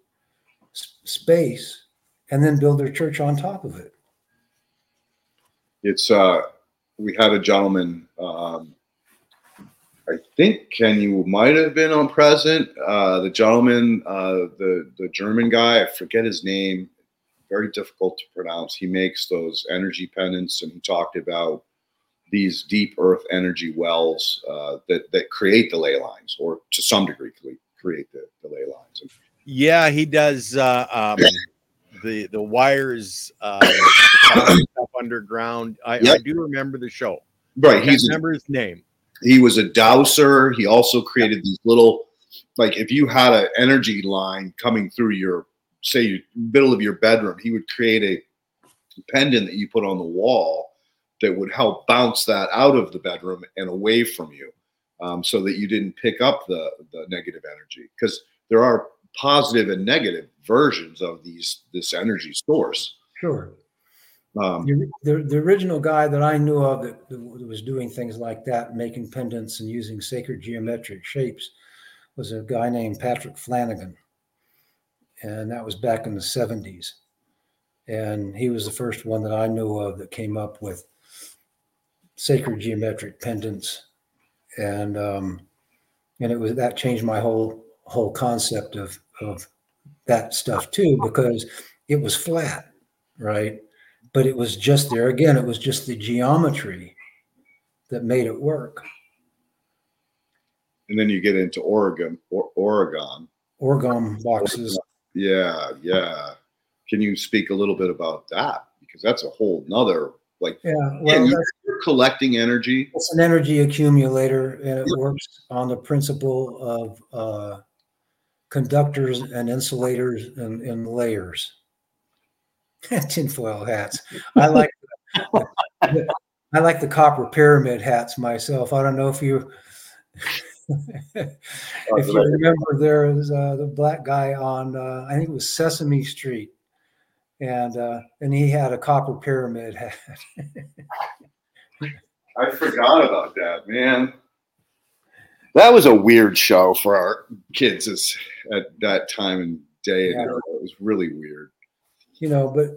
space and then build their church on top of it it's uh we had a gentleman um i think ken you might have been on present uh the gentleman uh the the german guy i forget his name very difficult to pronounce he makes those energy pendants and he talked about these deep earth energy wells uh, that that create the ley lines, or to some degree create the, the ley lines. Yeah, he does. Uh, um, the the wires uh, up underground. I, yep. I, do remember the show. Right, he's remember his name. He was a dowser. He also created these little, like if you had an energy line coming through your, say, middle of your bedroom, he would create a pendant that you put on the wall that would help bounce that out of the bedroom and away from you, um, so that you didn't pick up the the negative energy because there are positive and negative versions of these this energy source. Sure. Um, the, the, the, original guy that I knew of that, that, was doing things like that, making pendants and using sacred geometric shapes, was a guy named Patrick Flanagan. And that was back in the 70s. And he was the first one that I knew of that came up with sacred geometric pendants. And um, and it was that changed my whole whole concept of of that stuff too because it was flat, right? But it was just there again. It was just the geometry that made it work. And then you get into Oregon, or, Oregon, Orgone boxes. Yeah, yeah. Can you speak a little bit about that? Because that's a whole nother like. Yeah, well, you're collecting energy. It's an energy accumulator, and it works on the principle of uh, conductors and insulators and, and layers. Tinfoil hats. I like I like the copper pyramid hats myself. I don't know if you if you remember there was uh, the black guy on uh, I think it was Sesame Street, and uh, and he had a copper pyramid hat. I forgot about that, man that was a weird show for our kids as, at that time and day. Yeah. It was really weird. You know, but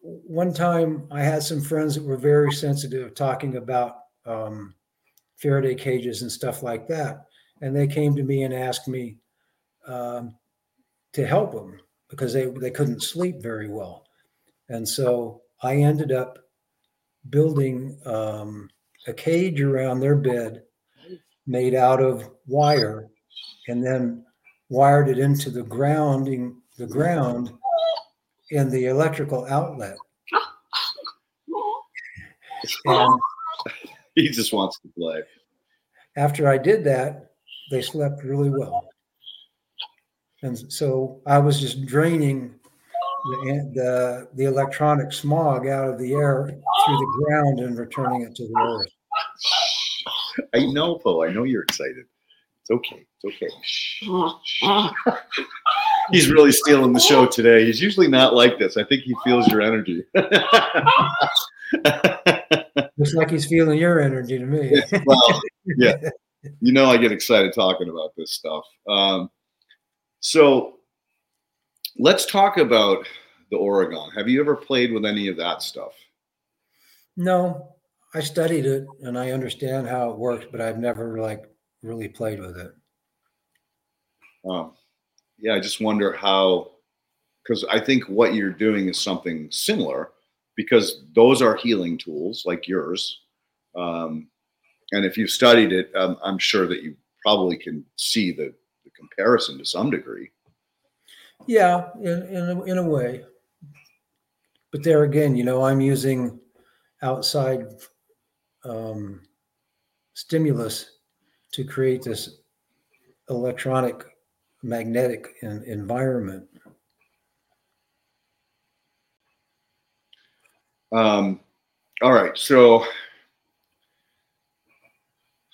one time I had some friends that were very sensitive talking about um, Faraday cages and stuff like that. And they came to me and asked me um, to help them because they, they couldn't sleep very well. And so I ended up building um, a cage around their bed made out of wire and then wired it into the grounding the ground in the electrical outlet. And he just wants to play. After I did that, they slept really well. And so I was just draining the, the, the electronic smog out of the air through the ground and returning it to the earth. I know, Poe. I know you're excited. It's okay. It's okay. He's really stealing the show today. He's usually not like this. I think he feels your energy. Looks like he's feeling your energy to me. well, yeah. You know, I get excited talking about this stuff. Um, so let's talk about the Oregon. Have you ever played with any of that stuff? No, I studied it and I understand how it works, but I've never like really played with it. Um, yeah, I just wonder how, because I think what you're doing is something similar, because those are healing tools like yours. Um, and if you've studied it, um, I'm sure that you probably can see the, the comparison to some degree. Yeah, in in a, in a way. But there again, you know, I'm using outside um, stimulus to create this electronic magnetic environment. Um, all right, so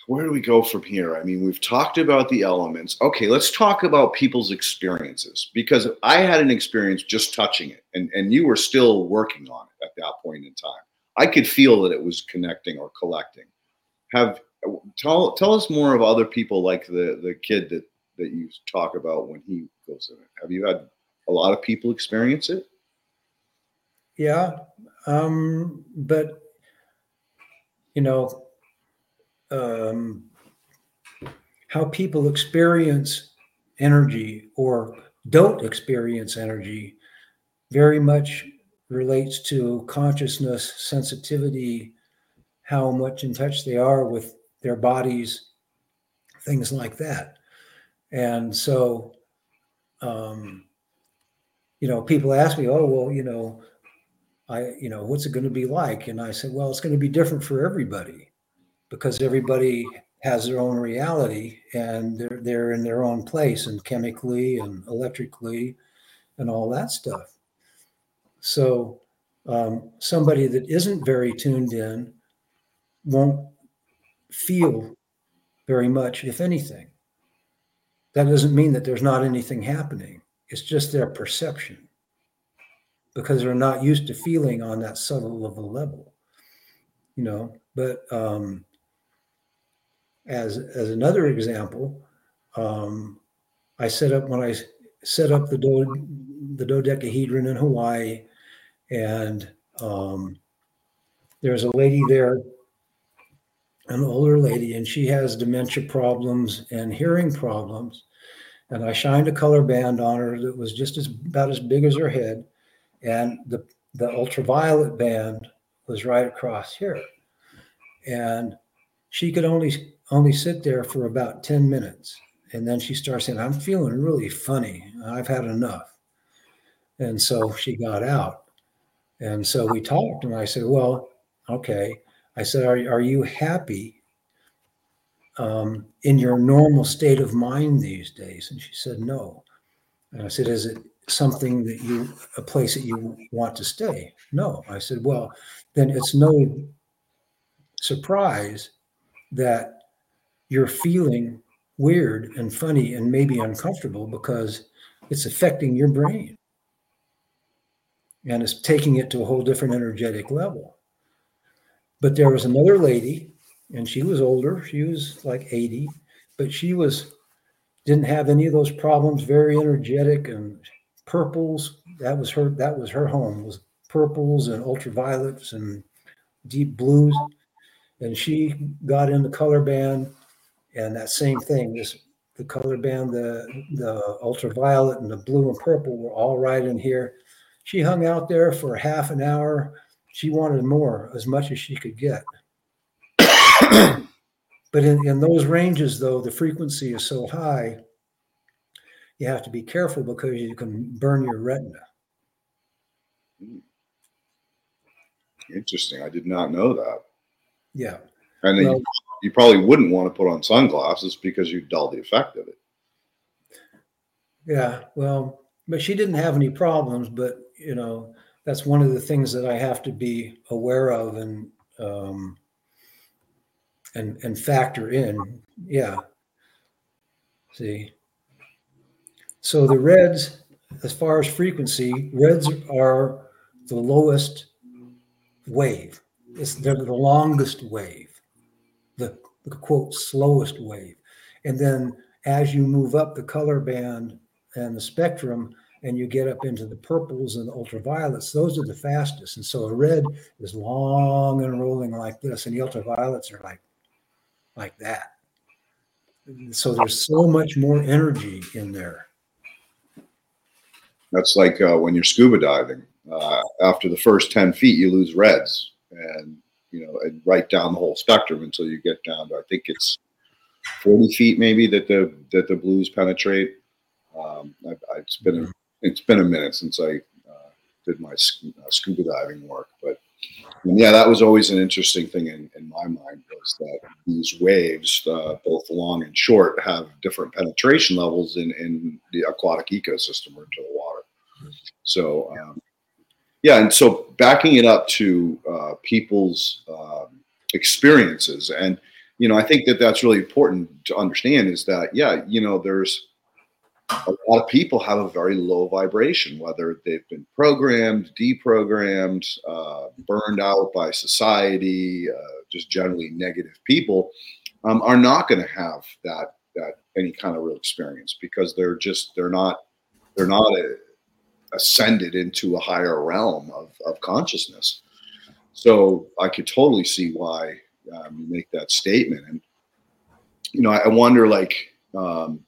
where do we go from here? I mean, we've talked about the elements. Okay, let's talk about people's experiences because I had an experience just touching it, and, and you were still working on it at that point in time. I could feel that it was connecting or collecting. Have tell tell us more of other people like the the kid that that you talk about when he goes in it. Have you had a lot of people experience it? Yeah, um, but you know, um, how people experience energy or don't experience energy very much relates to consciousness, sensitivity, how much in touch they are with their bodies, things like that. And so, um, you know, people ask me, oh, well, you know, I, you know, what's it going to be like? And I said, well, it's going to be different for everybody because everybody has their own reality and they're, they're in their own place and chemically and electrically and all that stuff. So um, somebody that isn't very tuned in won't feel very much, if anything. That doesn't mean that there's not anything happening. It's just their perception because they're not used to feeling on that subtle of a level, you know. But um, as as another example, um, I set up when I set up the do, the dodecahedron in Hawaii, and um, there's a lady there, an older lady, and she has dementia problems and hearing problems. And I shined a color band on her that was just as about as big as her head, and the the ultraviolet band was right across here, and she could only only sit there for about 10 minutes. And then she starts saying, I'm feeling really funny. I've had enough. And so she got out. And so we talked, and I said, Well, okay. I said, Are, are you happy um, in your normal state of mind these days? And she said, No. And I said, Is it something that you, a place that you want to stay? No. I said, Well, then it's no surprise that you're feeling weird and funny and maybe uncomfortable because it's affecting your brain and it's taking it to a whole different energetic level. But there was another lady, and she was older, she was like 80, but she was didn't have any of those problems, very energetic and purples. That was her, that was her home, was purples and ultraviolets and deep blues. And she got in the color band and that same thing this the color band the the ultraviolet and the blue and purple were all right in here she hung out there for half an hour she wanted more as much as she could get but in, in those ranges though the frequency is so high you have to be careful because you can burn your retina interesting i did not know that yeah and well, you probably wouldn't want to put on sunglasses because you dull the effect of it. Yeah, well, but she didn't have any problems. But you know, that's one of the things that I have to be aware of and um, and and factor in. Yeah. See. So the reds, as far as frequency, reds are the lowest wave. It's they're the longest wave the, the quote slowest wave. And then as you move up the color band and the spectrum, and you get up into the purples and the ultraviolets, those are the fastest. And so a red is long and rolling like this, and the ultraviolets are like like that. So there's so much more energy in there. That's like uh, when you're scuba diving. Uh, after the first 10 feet, you lose reds. And you know, and right down the whole spectrum until you get down to I think it's 40 feet maybe that the that the blues penetrate. Um, I, it's been a, it's been a minute since I uh, did my uh, scuba diving work, but yeah, that was always an interesting thing in, in my mind was that these waves, uh, both long and short, have different penetration levels in, in the aquatic ecosystem or into the water. So um, yeah, and so backing it up to uh, people's um, experiences, and you know, I think that that's really important to understand is that yeah, you know, there's a lot of people have a very low vibration, whether they've been programmed, deprogrammed, uh, burned out by society, uh, just generally negative people, um, are not going to have that that any kind of real experience because they're just they're not they're not a, ascended into a higher realm of, of consciousness. So I could totally see why um, you make that statement. And, you know, I, I wonder like, um,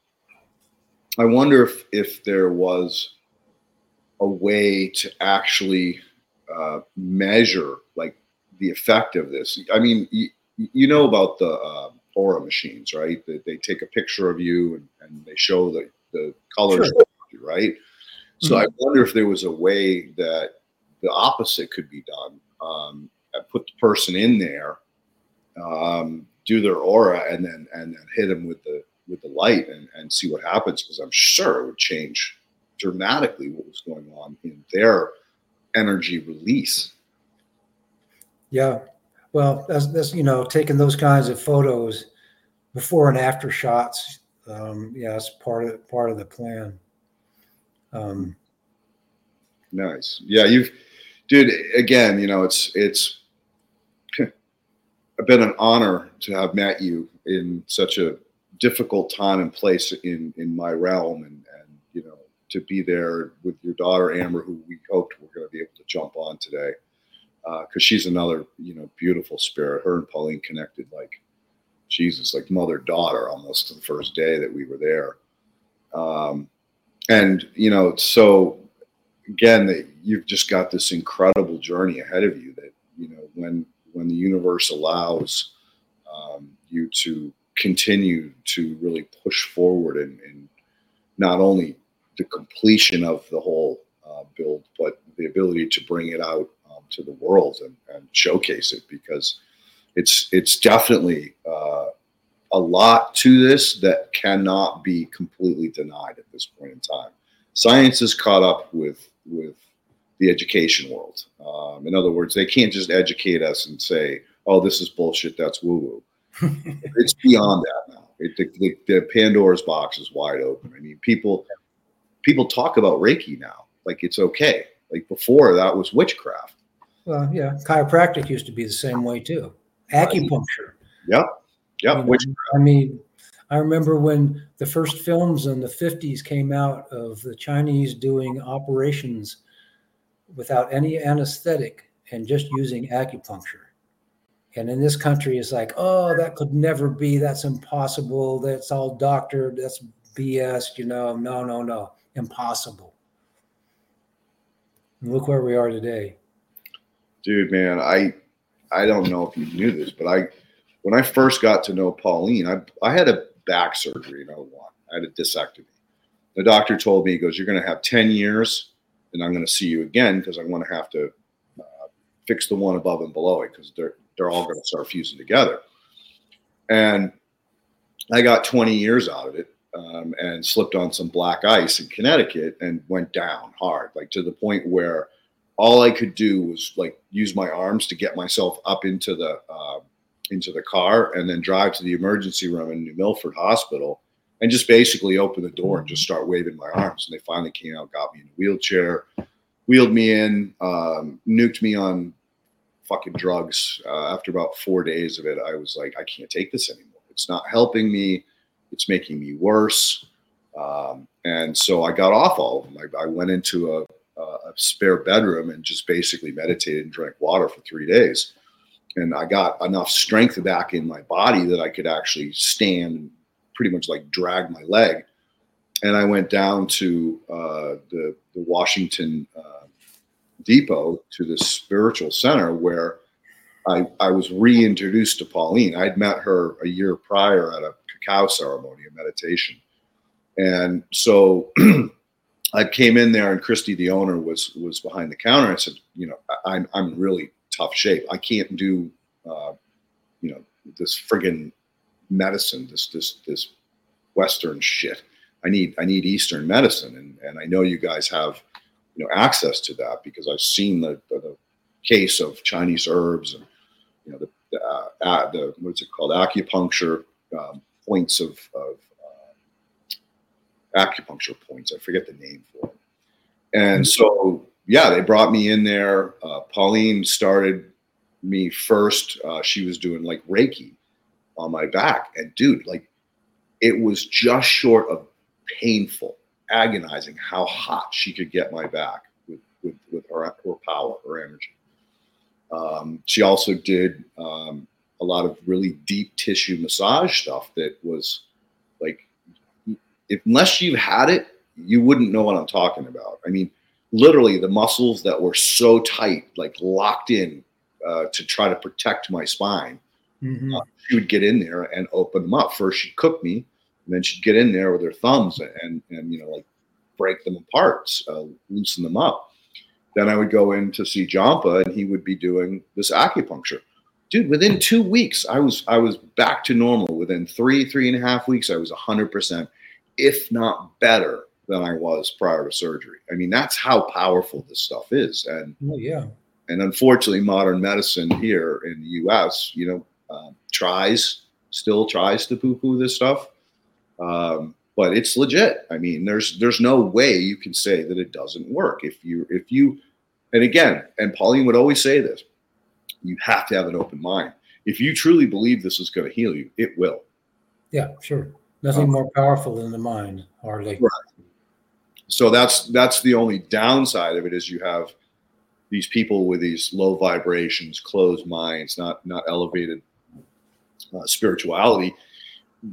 I wonder if, if there was a way to actually uh, measure like the effect of this. I mean, you, you know about the uh, aura machines, right? That they take a picture of you and, and they show the, the colors, sure. right? So mm-hmm. I wonder if there was a way that the opposite could be done. Um, put the person in there, um, do their aura, and then and then hit them with the with the light and, and see what happens. Because I'm sure it would change dramatically what was going on in their energy release. Yeah, well, that's, that's you know taking those kinds of photos before and after shots. Um, yeah, it's part of part of the plan. Um, nice. Yeah, you've, dude. Again, you know, it's it's been an honor to have met you in such a difficult time and place in in my realm, and and you know to be there with your daughter Amber, who we hoped we're going to be able to jump on today because uh, she's another you know beautiful spirit. Her and Pauline connected like Jesus, like mother daughter almost the first day that we were there. Um, and you know, so again, that you've just got this incredible journey ahead of you. That you know, when when the universe allows um, you to continue to really push forward and, not only the completion of the whole uh, build, but the ability to bring it out to the world and, and showcase it because it's it's definitely uh, a lot to this that cannot be completely denied at this point in time. Science is caught up with with the education world. Um, in other words, they can't just educate us and say, "Oh, this is bullshit. That's woo woo." it's beyond that now. It, the, the, the Pandora's box is wide open. I mean, people people talk about Reiki now like it's okay. Like before, that was witchcraft. Well, yeah, chiropractic used to be the same way too. Acupuncture. Yep. Yep. Know, Which I mean, I remember when the first films in the 50s came out of the Chinese doing operations without any anesthetic and just using acupuncture. And in this country, it's like, oh, that could never be. That's impossible. That's all doctored. That's BS. You know, no, no, no, impossible. And look where we are today dude, man, I I don't know if you knew this, but I when I first got to know Pauline, I I had a back surgery in 01. I had a discectomy. The doctor told me, he goes, You're gonna have 10 years, and I'm gonna see you again because I'm gonna have to uh, fix the one above and below it because they're they're all gonna start fusing together. And I got 20 years out of it. Um, and slipped on some black ice in Connecticut and went down hard, like to the point where all I could do was like use my arms to get myself up into the uh, into the car and then drive to the emergency room in New Milford Hospital and just basically open the door and just start waving my arms. And they finally came out, got me in a wheelchair, wheeled me in, um, nuked me on fucking drugs. Uh, after about four days of it, I was like, I can't take this anymore. It's not helping me. It's making me worse. Um, and so I got off all of them. I, I went into a a spare bedroom and just basically meditated and drank water for three days. And I got enough strength back in my body that I could actually stand and pretty much like drag my leg. And I went down to uh, the, the Washington uh, Depot to the spiritual center where I, I was reintroduced to Pauline. I'd met her a year prior at a cacao ceremony, a meditation. And so I came in there and Christy, the owner, was was behind the counter. I said, you know, I'm I'm really tough shape. I can't do, uh, you know, this friggin' medicine, this this this Western shit. I need I need Eastern medicine, and and I know you guys have, you know, access to that because I've seen the the, the case of Chinese herbs and you know the the, uh, the what's it called acupuncture um, points of, of acupuncture points. I forget the name for it. And so, yeah, they brought me in there. Uh, Pauline started me first. Uh, she was doing like Reiki on my back. And dude, like it was just short of painful, agonizing how hot she could get my back with, with, with her, her power, her energy. Um, she also did um, a lot of really deep tissue massage stuff that was like if, unless you've had it, you wouldn't know what I'm talking about. I mean, literally the muscles that were so tight, like locked in, uh, to try to protect my spine. Mhm. She would get in there and open them up. First, she'd cook me, and then she'd get in there with her thumbs and and you know like break them apart, uh, loosen them up. Then I would go in to see Jampa, and he would be doing this acupuncture. Dude, within two weeks, I was I was back to normal. Within three three and a half weeks, I was hundred percent, if not better than I was prior to surgery. I mean, that's how powerful this stuff is, and Oh, yeah. and unfortunately, modern medicine here in the U.S., you know, um, tries still tries to poo-poo this stuff, um, but it's legit. I mean, there's there's no way you can say that it doesn't work if you if you, and again, and Pauline would always say this: you have to have an open mind. If you truly believe this is going to heal you, it will. Yeah, sure. Nothing Um, more powerful than the mind, hardly. Right. So that's that's the only downside of it is you have these people with these low vibrations, closed minds, not not elevated uh, spirituality.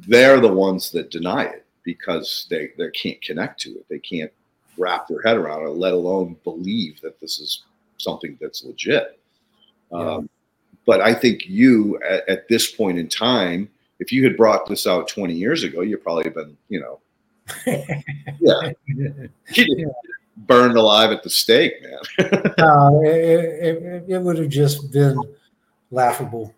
They're the ones that deny it because they they can't connect to it. They can't wrap their head around it, let alone believe that this is something that's legit. Yeah. Um, but I think you at, at this point in time, if you had brought this out 20 years ago, you'd probably been, you know, yeah, Yeah. burned alive at the stake, man. no, it, it, it would have just been laughable,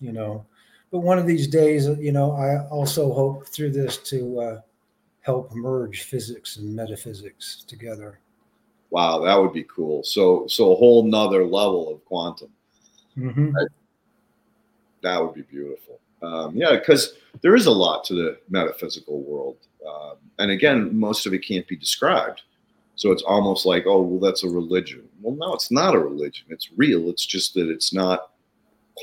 you know. But one of these days, you know, I also hope through this to uh, help merge physics and metaphysics together. wow, that would be cool. So, so a whole nother level of quantum. hmm That would be beautiful. Um, yeah, because there is a lot to the metaphysical world, um, and again, most of it can't be described. So it's almost like, oh, well, that's a religion. Well, no, it's not a religion. It's real. It's just that it's not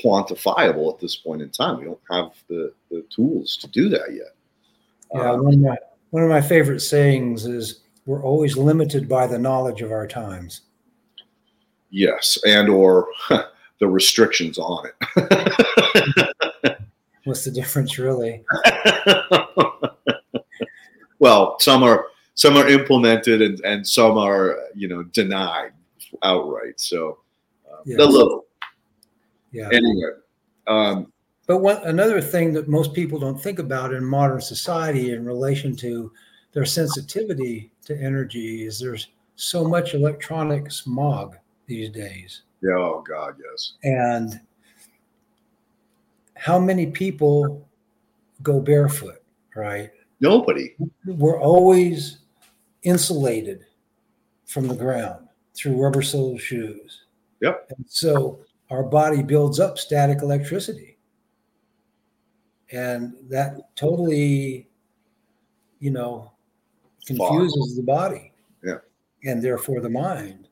quantifiable at this point in time. We don't have the, the tools to do that yet. Yeah, Um, one of my one of my favorite sayings is, "We're always limited by the knowledge of our times." yes, and or the restrictions on it. What's the difference, really? well, some are some are implemented and, and some are you know denied outright. So uh, Yes. the little Yeah. anyway. Um, But one another thing that most people don't think about in modern society in relation to their sensitivity to energy is there's so much electronic smog these days. yeah, oh God, yes. And how many people go barefoot, right? Nobody. We're always insulated from the ground through rubber soled shoes. Yep. And so our body builds up static electricity. And that totally, you know, confuses the body. Yeah. And therefore the mind.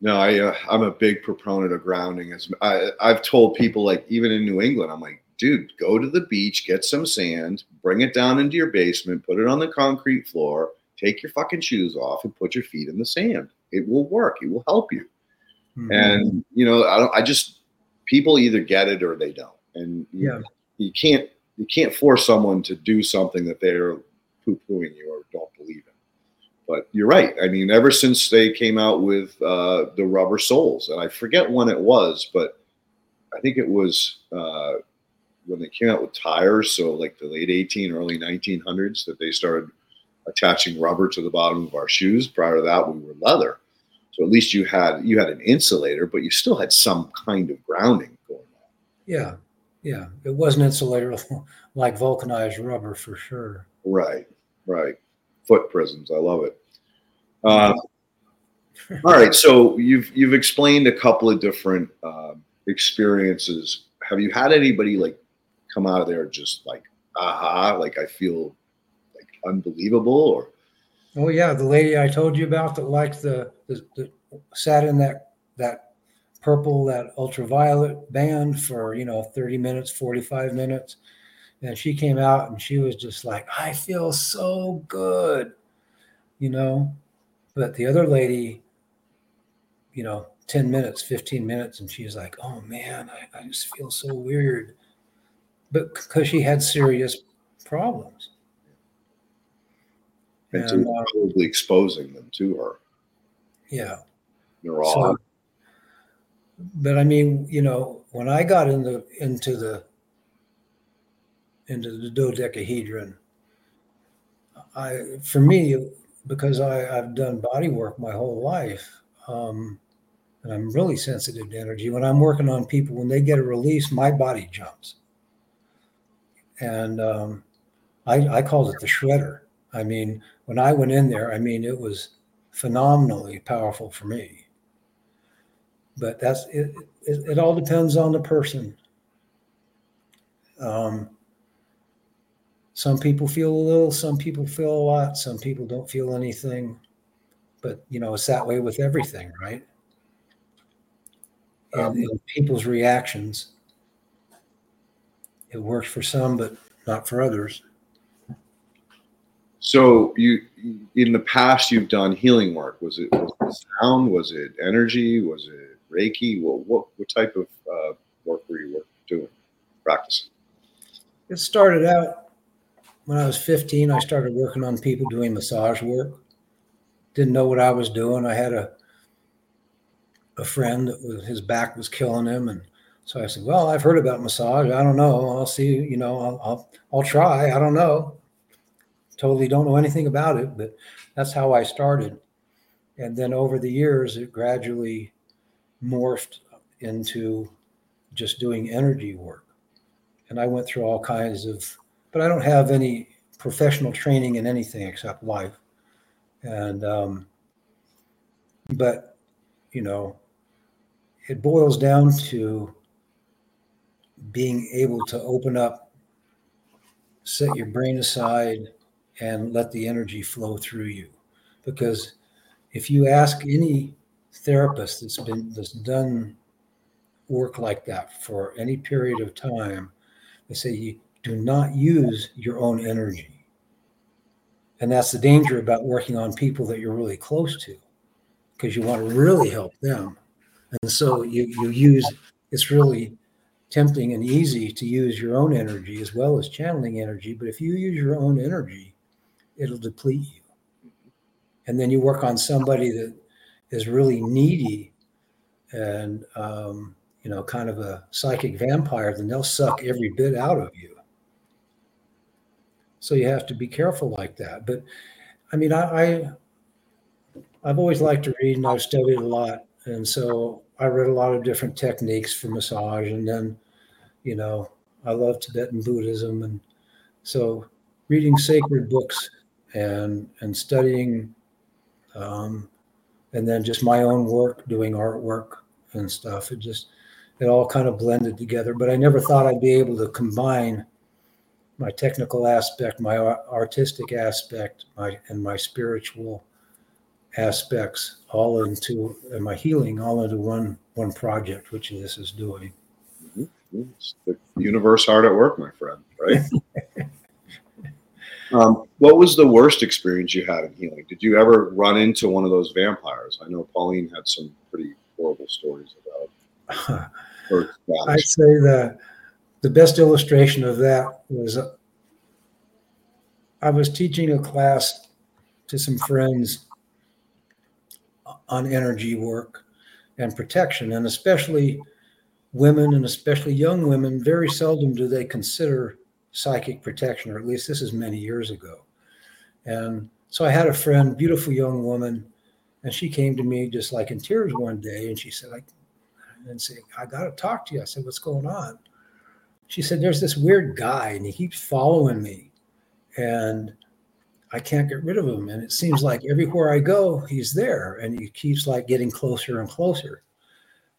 No, I uh, I'm a big proponent of grounding. As I, I've told people, like even in New England, I'm like, dude, go to the beach, get some sand, bring it down into your basement, put it on the concrete floor, take your fucking shoes off, and put your feet in the sand. It will work. It will help you. Mhm. And you know, I don't. I just people either get it or they don't, and you, Yeah. you can't you can't force someone to do something that they're poo pooing you or don't believe in. But you're right. I mean, ever since they came out with uh, the rubber soles, and I forget when it was, but I think it was uh, when they came out with tires. So like the late 18, early 1900s, that they started attaching rubber to the bottom of our shoes. Prior to that, we were leather. So at least you had you had an insulator, but you still had some kind of grounding going on. Yeah. Yeah. It wasn't insulator like vulcanized rubber for sure. Right, right. Foot prisons. I love it. Um, all right. So you've you've explained a couple of different um, experiences. Have you had anybody like come out of there just like aha, like I feel like unbelievable, or Oh yeah, the lady I told you about that liked the, the, the sat in that that purple that ultraviolet band for you know 30 minutes 45 minutes. And she came out and she was just like i feel so good you know? But the other lady you know 10 minutes 15 minutes and she's like oh man i, I just feel so weird. But because she had serious problems and uh, probably exposing them to her yeah neurology. So, but I mean, you know, when I got in the, into the into the dodecahedron, I for me because I, I've done body work my whole life, um, and I'm really sensitive to energy. When I'm working on people, when they get a release, my body jumps, and um, I, I called it the shredder. I mean, when I went in there, I mean, it was phenomenally powerful for me. But that's it. It, it all depends on the person. Um, some people feel a little, some people feel a lot, some people don't feel anything. But you know, it's that way with everything, right? And, Um, and people's reactions. It works for some, but not for others. So you in the past you've done healing work. Was it, was it sound? Was it energy? Was it Reiki? What what, what type of uh, work were you doing, practicing? It started out when I was 15. I started working on people doing massage work. Didn't know what I was doing. I had a a friend that was his back was killing him, and so I said, "Well, I've heard about massage. I don't know. I'll see. You know, I'll I'll, I'll try. I don't know. Totally don't know anything about it, but that's how I started. And then over the years, it gradually morphed into just doing energy work and I went through all kinds of, but I don't have any professional training in anything except life. And, um, but, you know, it boils down to being able to open up, set your brain aside, and let the energy flow through you. Because if you ask any therapist that's been that's done work like that for any period of time, they say you do not use your own energy. And that's the danger about working on people that you're really close to, because you want to really help them. And so you, you use it's really tempting and easy to use your own energy as well as channeling energy. But if you use your own energy, it'll deplete you. And then you work on somebody that is really needy and um, you know, kind of a psychic vampire, then they'll suck every bit out of you. So you have to be careful like that. But I mean, I, I I've always liked to read and I've studied a lot, and so I read a lot of different techniques for massage, and then, you know, I love Tibetan Buddhism, and so reading sacred books and and studying, um, and then just my own work, doing artwork and stuff. It just it all kind of blended together. But I never thought I'd be able to combine my technical aspect, my artistic aspect, my and my spiritual aspects all into and my healing all into one one project, which this is doing. It's the universe hard at work, my friend. Right. um, what was the worst experience you had in healing? Did you ever run into one of those vampires? I know Pauline had some pretty horrible stories about. Her I'd say the the best illustration of that was uh, I was teaching a class to some friends on energy work and protection, and especially women, and especially young women. Very seldom do they consider psychic protection, or at least this is many years ago. And so I had a friend, beautiful young woman, and she came to me just like in tears one day, and she said, "I and say, I got to talk to you. I said, What's going on? She said, There's this weird guy and he keeps following me and I can't get rid of him. And it seems like everywhere I go, he's there and he keeps like getting closer and closer.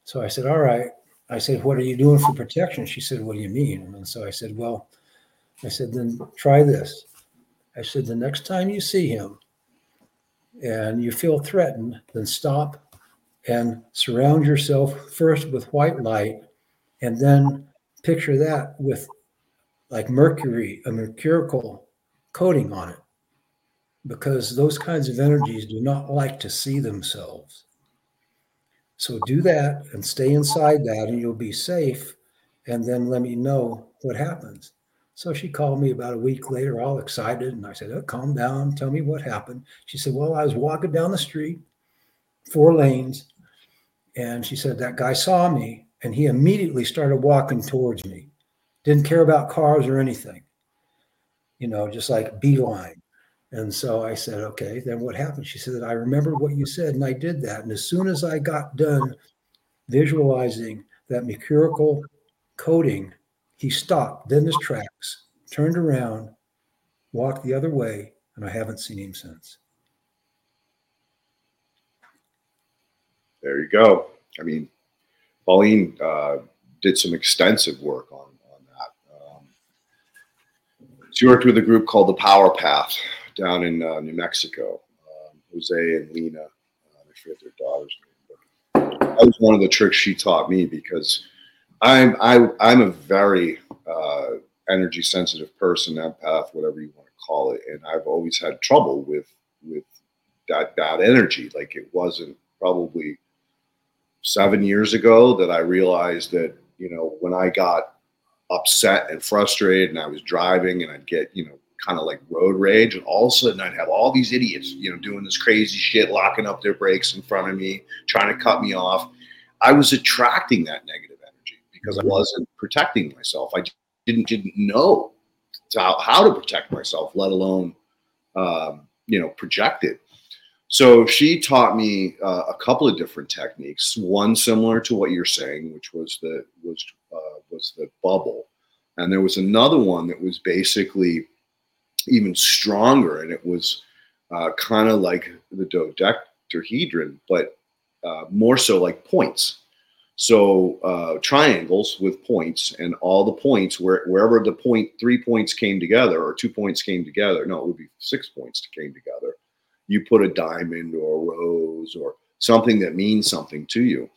So I said, All right. I said, What are you doing for protection? She said, What do you mean? And so I said, Well, I said, Then try this. I said, The next time you see him and you feel threatened, then stop and surround yourself first with white light and then picture that with like mercury a mercurial coating on it. Because those kinds of energies do not like to see themselves. So do that and stay inside that and you'll be safe and then let me know what happens so she called me about a week later all excited and i said oh, calm down tell me what happened she said well i was walking down the street four lanes And she said, That guy saw me and he immediately started walking towards me. Didn't care about cars or anything, you know, just like beeline. And so I said, Okay, then what happened? She said, I remember what you said and I did that. And as soon as I got done visualizing that mercurial coating, he stopped, then his tracks, turned around, walked the other way, and I haven't seen him since. There you go. I mean, Pauline uh, did some extensive work on, on that. Um, she worked with a group called the Power Path down in uh, New Mexico. Um, Jose and Lena, uh, I forget their daughter's name, but that was one of the tricks she taught me because I'm I, I'm a very uh, energy sensitive person, empath, whatever you want to call it, and I've always had trouble with with that that energy. Like it wasn't probably seven years ago that I realized that you know when I got upset and frustrated and I was driving and I'd get you know kind of like road rage and all of a sudden I'd have all these idiots you know doing this crazy shit locking up their brakes in front of me trying to cut me off I was attracting that negative because I wasn't protecting myself I didn't didn't know how, how to protect myself let alone um, you know project it so she taught me uh, a couple of different techniques. One similar to what you're saying, which was the was uh, was the bubble, and there was another one that was basically even stronger, and it was uh, kind of like the dodecahedron, but uh, more so like points. So uh, triangles with points, and all the points where wherever the point three points came together or two points came together. No, it would be six points came together you put a diamond or a rose or something that means something to you.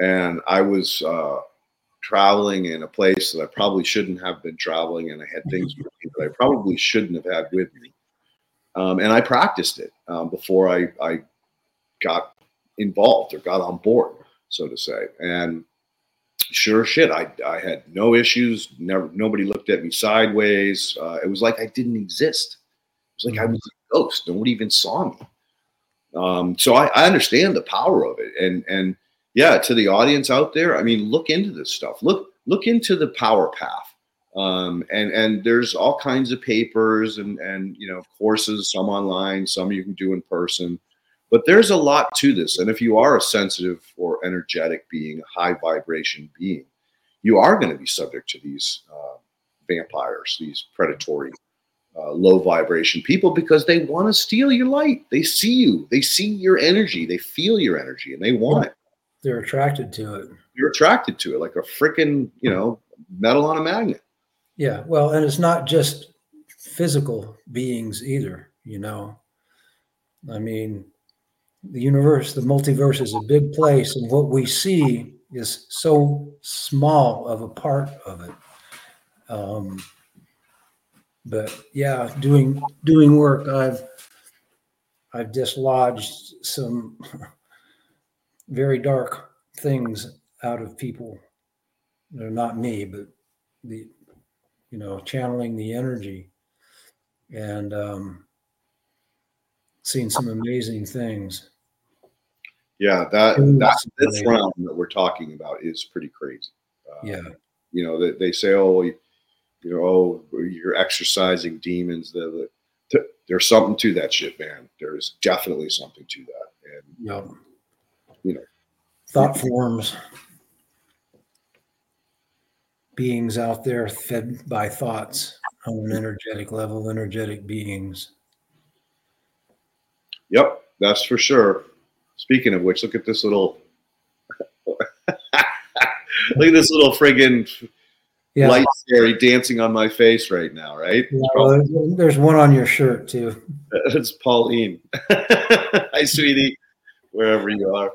And I was uh, traveling in a place that I probably shouldn't have been traveling, and I had things that I probably shouldn't have had with me. Um, and I practiced it um, before I, I got involved or got on board, so to say. And sure shit, I, I had no issues. Never, nobody looked at me sideways. Uh, it was like I didn't exist. It was like I was a ghost. Nobody even saw me. Um, so I, I understand the power of it. And and yeah, to the audience out there, I mean, look into this stuff. Look look into the power path. Um, and and there's all kinds of papers and and you know courses, some online, some you can do in person. But there's a lot to this. And if you are a sensitive or energetic being, a high vibration being, you are going to be subject to these uh, vampires, these predatory uh, low vibration people because they want to steal your light. They see you, they see your energy, they feel your energy, and they want it. They're attracted to it. You're attracted to it like a freaking, you know, metal on a magnet. Yeah. Well, and it's not just physical beings either, you know. I mean, the universe, the multiverse is a big place, and what we see is so small of a part of it. Um, but yeah, doing doing work, I've I've dislodged some very dark things out of people. They're not me, but the you know channeling the energy and um, seeing some amazing things. Yeah, that that this round that we're talking about is pretty crazy. Uh, yeah, you know they, they say, oh, you know, oh, you're exercising demons. The, the, there's something to that shit, man. There's definitely something to that. And, yep. you know, thought forms, beings out there fed by thoughts on an energetic level, energetic beings. Yep, that's for sure. Speaking of which, look at this little, look at this little friggin' yeah. light fairy dancing on my face right now, right? Yeah, well, there's one on your shirt too. It's Pauline. Hi, sweetie, wherever you are.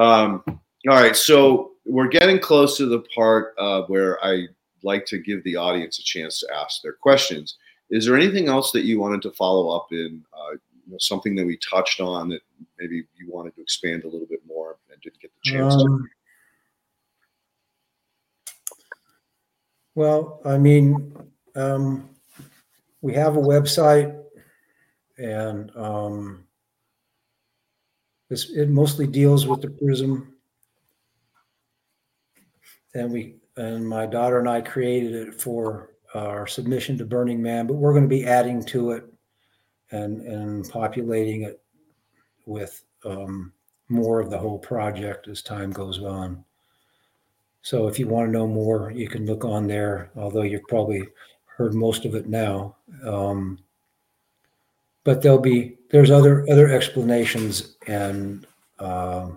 Um, all right, so we're getting close to the part uh, where I like to give the audience a chance to ask their questions. Is there anything else that you wanted to follow up in? Uh, you know, something that we touched on that maybe you wanted to expand a little bit more and didn't get the chance um, to? Well, I mean, um, we have a website, and um, this it mostly deals with the prism and we and my daughter and I created it for our submission to Burning Man, but we're going to be adding to it and and populating it with um, more of the whole project as time goes on. So if you want to know more, you can look on there. Although you've probably heard most of it now, um, but there'll be there's other other explanations and uh,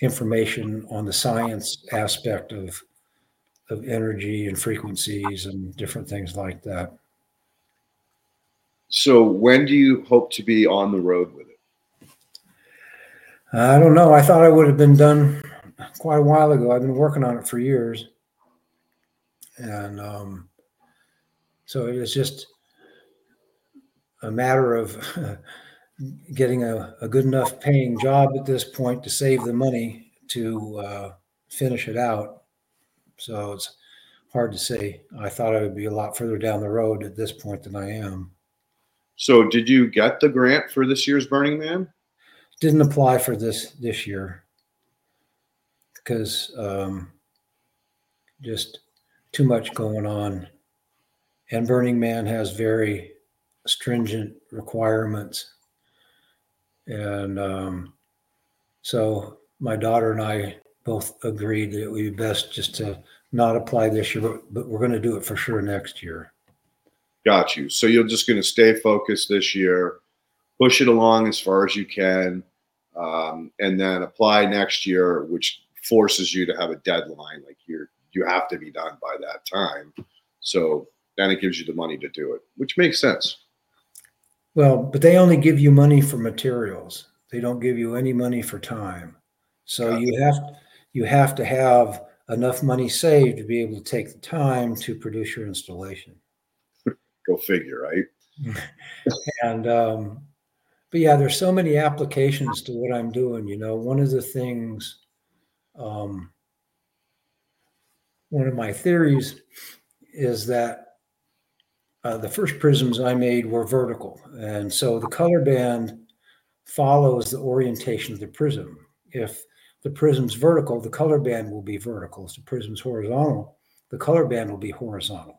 information on the science aspect of of energy and frequencies and different things like that. So when do you hope to be on the road with it? I don't know. I thought I would have been done quite a while ago. I've been working on it for years. And um, so it was just a matter of getting a, a, good enough paying job at this point to save the money to uh, finish it out. So it's hard to say. I thought I would be a lot further down the road at this point than I am. So did you get the grant for this year's Burning Man? Didn't apply for this this year because um, just too much going on. And Burning Man has very stringent requirements. And um, so my daughter and I both agreed that it would be best just to not apply this year, but we're going to do it for sure next year. Got you. So you're just going to stay focused this year, push it along as far as you can, um, and then apply next year, which forces you to have a deadline. Like you're you have to be done by that time. So then it gives you the money to do it, which makes sense. Well, but they only give you money for materials. They don't give you any money for time. So you have you have to have enough money saved to be able to take the time to produce your installation. Go figure, right? and um, but yeah, there's so many applications to what I'm doing. You know, one of the things, um, one of my theories is that uh, the first prisms I made were vertical, and so the color band follows the orientation of the prism. If the prism's vertical, the color band will be vertical. If the prism's horizontal, the color band will be horizontal.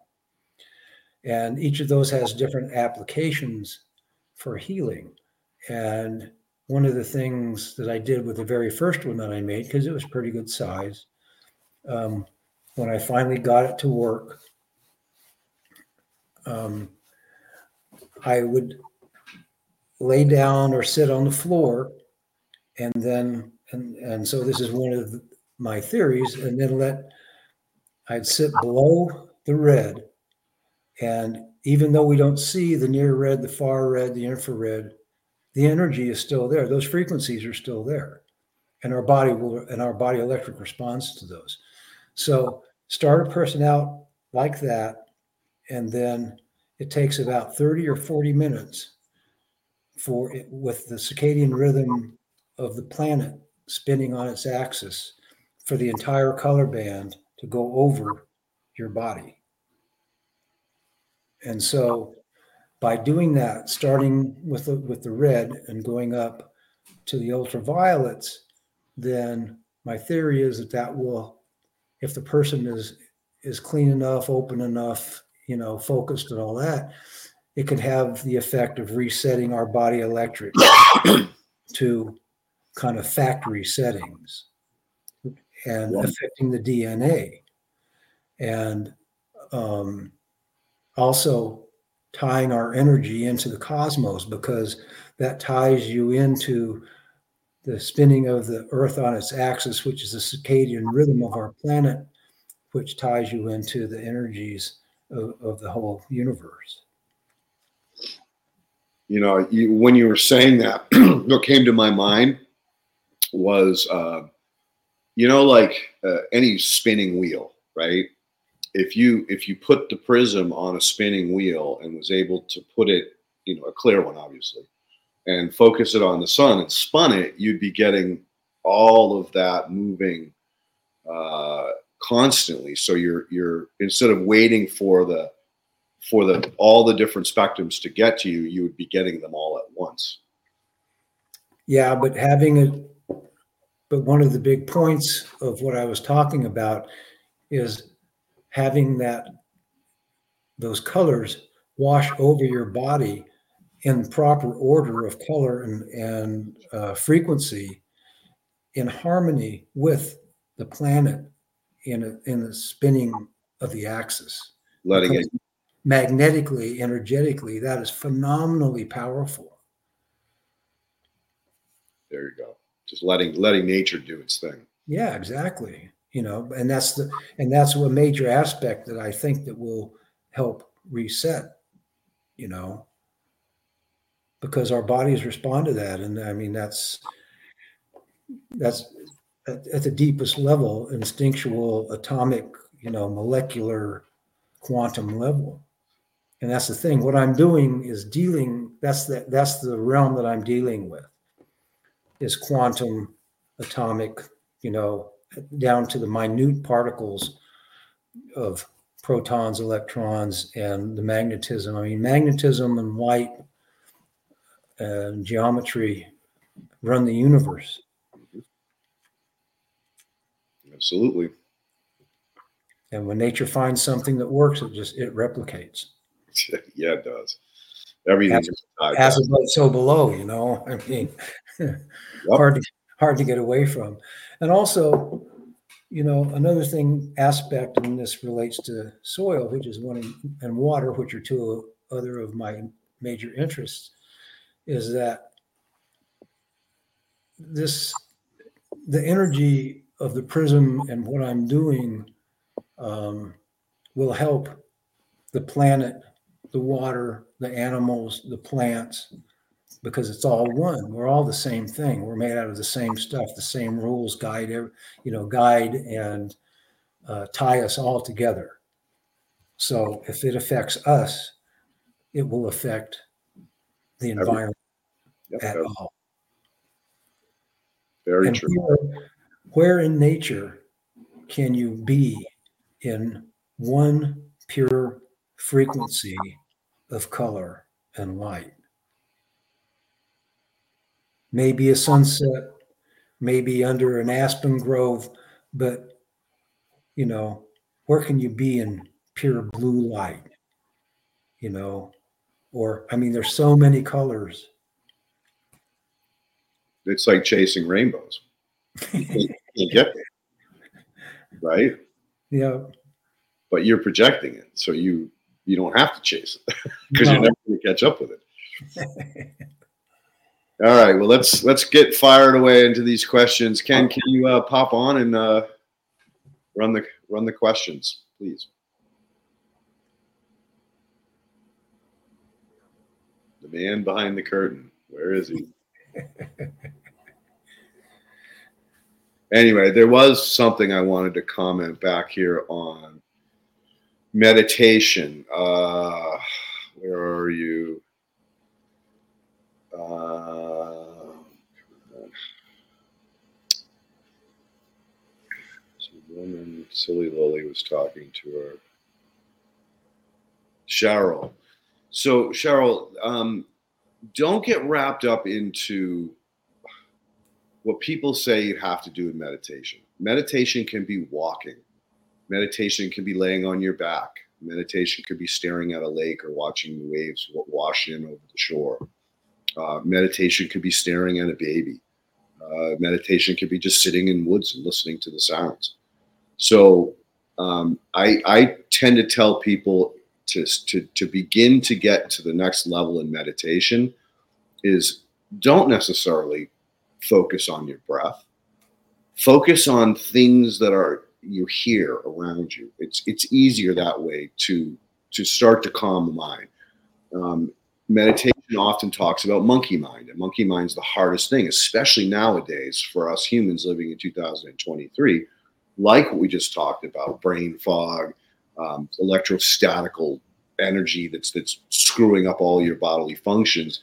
And each of those has different applications for healing. And one of the things that I did with the very first one that I made, because it was pretty good size, um, when I finally got it to work, um, I would lay down or sit on the floor and then and and so this is one of the, my theories and then let i'd sit below the red and even though we don't see the near red, the far red, the infrared, the energy is still there. Those frequencies are still there. And our body will and our body electric responds to those. So start a person out like that, and then it takes about 30 or 40 minutes for it with the circadian rhythm of the planet spinning on its axis for the entire color band to go over your body. And so by doing that, starting with the, with the red and going up to the ultraviolets, then my theory is that that will, if the person is is clean enough, open enough, you know, focused and all that, it can have the effect of resetting our body electric to kind of factory settings and affecting the DNA. And um, also tying our energy into the cosmos because that ties you into the spinning of the earth on its axis which is the circadian rhythm of our planet which ties you into the energies of, of the whole universe. You know you, when you were saying that what came to my mind was uh, you know like uh, any spinning wheel right if you if you put the prism on a spinning wheel and was able to put it, you know, a clear one, obviously, and focus it on the sun and spun it, you'd be getting all of that moving uh, constantly. So you're you're instead of waiting for the for the all the different spectrums to get to you, you would be getting them all at once. Yeah, but having it But one of the big points of what I was talking about is having that those colors wash over your body in proper order of color and, and uh, frequency in harmony with the planet in a, in the spinning of the axis. Letting it magnetically, energetically, that is phenomenally powerful. there you go. Just letting letting nature do its thing. Yeah, exactly. You know, and that's the and that's a major aspect that I think that will help reset. You know, because our bodies respond to that, and I mean that's that's at, at the deepest level, instinctual, atomic, you know, molecular, quantum level. And that's the thing. What I'm doing is dealing. That's the that's the realm that I'm dealing with. Is quantum, atomic, you know, down to the minute particles of protons, electrons, and the magnetism. I mean, magnetism and light uh, and geometry run the universe. Absolutely. And when nature finds something that works, it just it replicates. yeah, it does. Everything's tied As back. above, so below. You know, I mean, hard to hard to get away from. And also, you know, another thing aspect, and this relates to soil, which is one, and water, which are two other of my major interests, is that this the energy of the prism and what I'm doing um, will help the planet, the water, the animals, the plants, because it's all one. We're all the same thing. We're made out of the same stuff. The same rules guide, you know, guide and uh, tie us all together. So if it affects us, it will affect the environment Yep, at that's all. very And true. where, where in nature can you be in one pure frequency of color and light? Maybe a sunset, maybe under an aspen grove, but you know, where can you be in pure blue light? You know, or I mean, there's so many colors. It's like chasing rainbows. You can't- get there. Right? Yeah, But you're projecting it. So you you don't have to chase it because No. you're never going to catch up with it. All right. Well, let's let's get fired away into these questions. Ken, can you uh, pop on and uh, run the run the questions, please? The man behind the curtain. Where is he? anyway, there was something I wanted to comment back here on meditation. Uh, where are you? Uh, some woman, Silly Lily, was talking to her. Cheryl. So, Cheryl, um, don't get wrapped up into what people say you have to do in meditation. Meditation can be walking, meditation can be laying on your back, meditation could be staring at a lake or watching the waves wash in over the shore. Uh, meditation could be staring at a baby. Uh, meditation could be just sitting in woods and listening to the sounds. So um, I, I tend to tell people to, to, to begin to get to the next level in meditation is don't necessarily focus on your breath. Focus on things that are you hear around you. It's it's easier that way to to start to calm the mind. Um, meditation often talks about monkey mind, and monkey mind is the hardest thing, especially nowadays for us humans living in 2023. Like what we just talked about, brain fog, um, electrostatical energy that's that's screwing up all your bodily functions.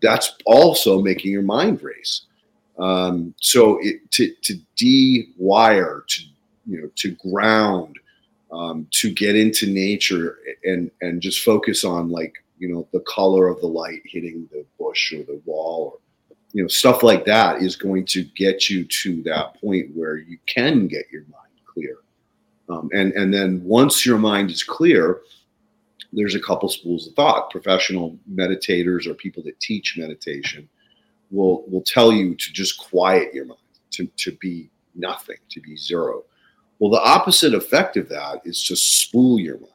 That's also making your mind race. Um, so it, to to de-wire, to you know, to ground, um, to get into nature and and just focus on like you know the color of the light hitting the bush or the wall or you know, stuff like that is going to get you to that point where you can get your mind clear. Um, and and then once your mind is clear, there's a couple schools of thought. Professional meditators or people that teach meditation will will tell you to just quiet your mind, to to be nothing, to be zero. Well, the opposite effect of that is to spool your mind.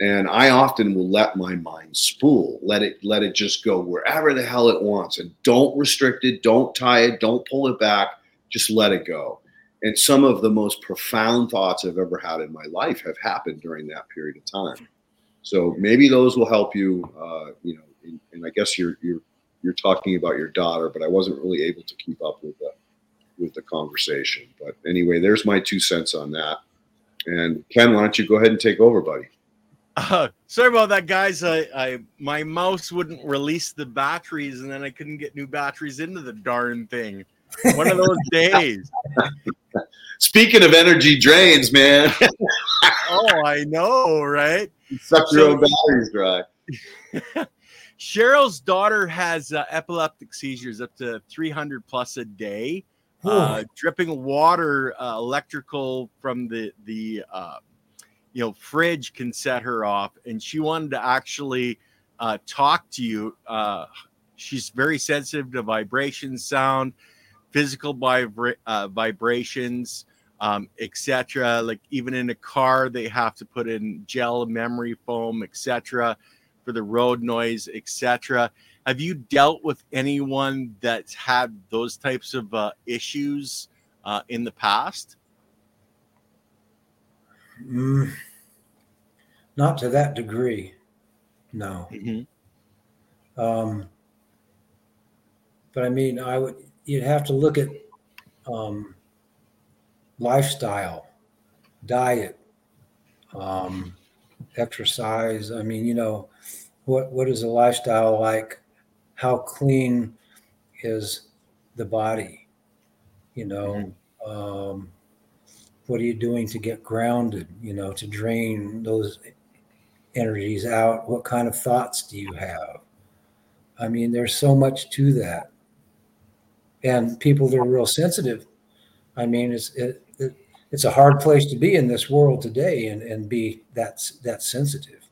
And I often will let my mind spool, let it let it just go wherever the hell it wants, and don't restrict it, don't tie it, don't pull it back, just let it go. And some of the most profound thoughts I've ever had in my life have happened during that period of time. So maybe those will help you. Uh, you know, and, and I guess you're you're you're talking about your daughter, but I wasn't really able to keep up with the with the conversation. But anyway, there's my two cents on that. And Ken, why don't you go ahead and take over, buddy? Uh, sorry about that, guys. I, I my mouse wouldn't release the batteries, and then I couldn't get new batteries into the darn thing. One of those days. Speaking of energy drains, man. oh, I know, right? Suck your own batteries dry. Cheryl's daughter has uh, epileptic seizures up to 300 plus a day. Uh, dripping water, uh, electrical from the the uh, you know fridge can set her off, and she wanted to actually uh, talk to you. Uh, she's very sensitive to vibration, sound, physical vibra- uh, vibrations, um, etc. Like even in a car, they have to put in gel memory foam, etc. for the road noise, etc. Have you dealt with anyone that's had those types of uh, issues uh, in the past? Mm, not to that degree, no. Mm-hmm. Um, but I mean, I would. You'd have to look at um, lifestyle, diet, um, exercise. I mean, you know, what what is a lifestyle like? How clean is the body? You know, Mm-hmm. um, what are you doing to get grounded? You know, to drain those energies out. What kind of thoughts do you have? I mean, there's so much to that. And people that are real sensitive, I mean, it's it, it, it's a hard place to be in this world today and, and be that that sensitive.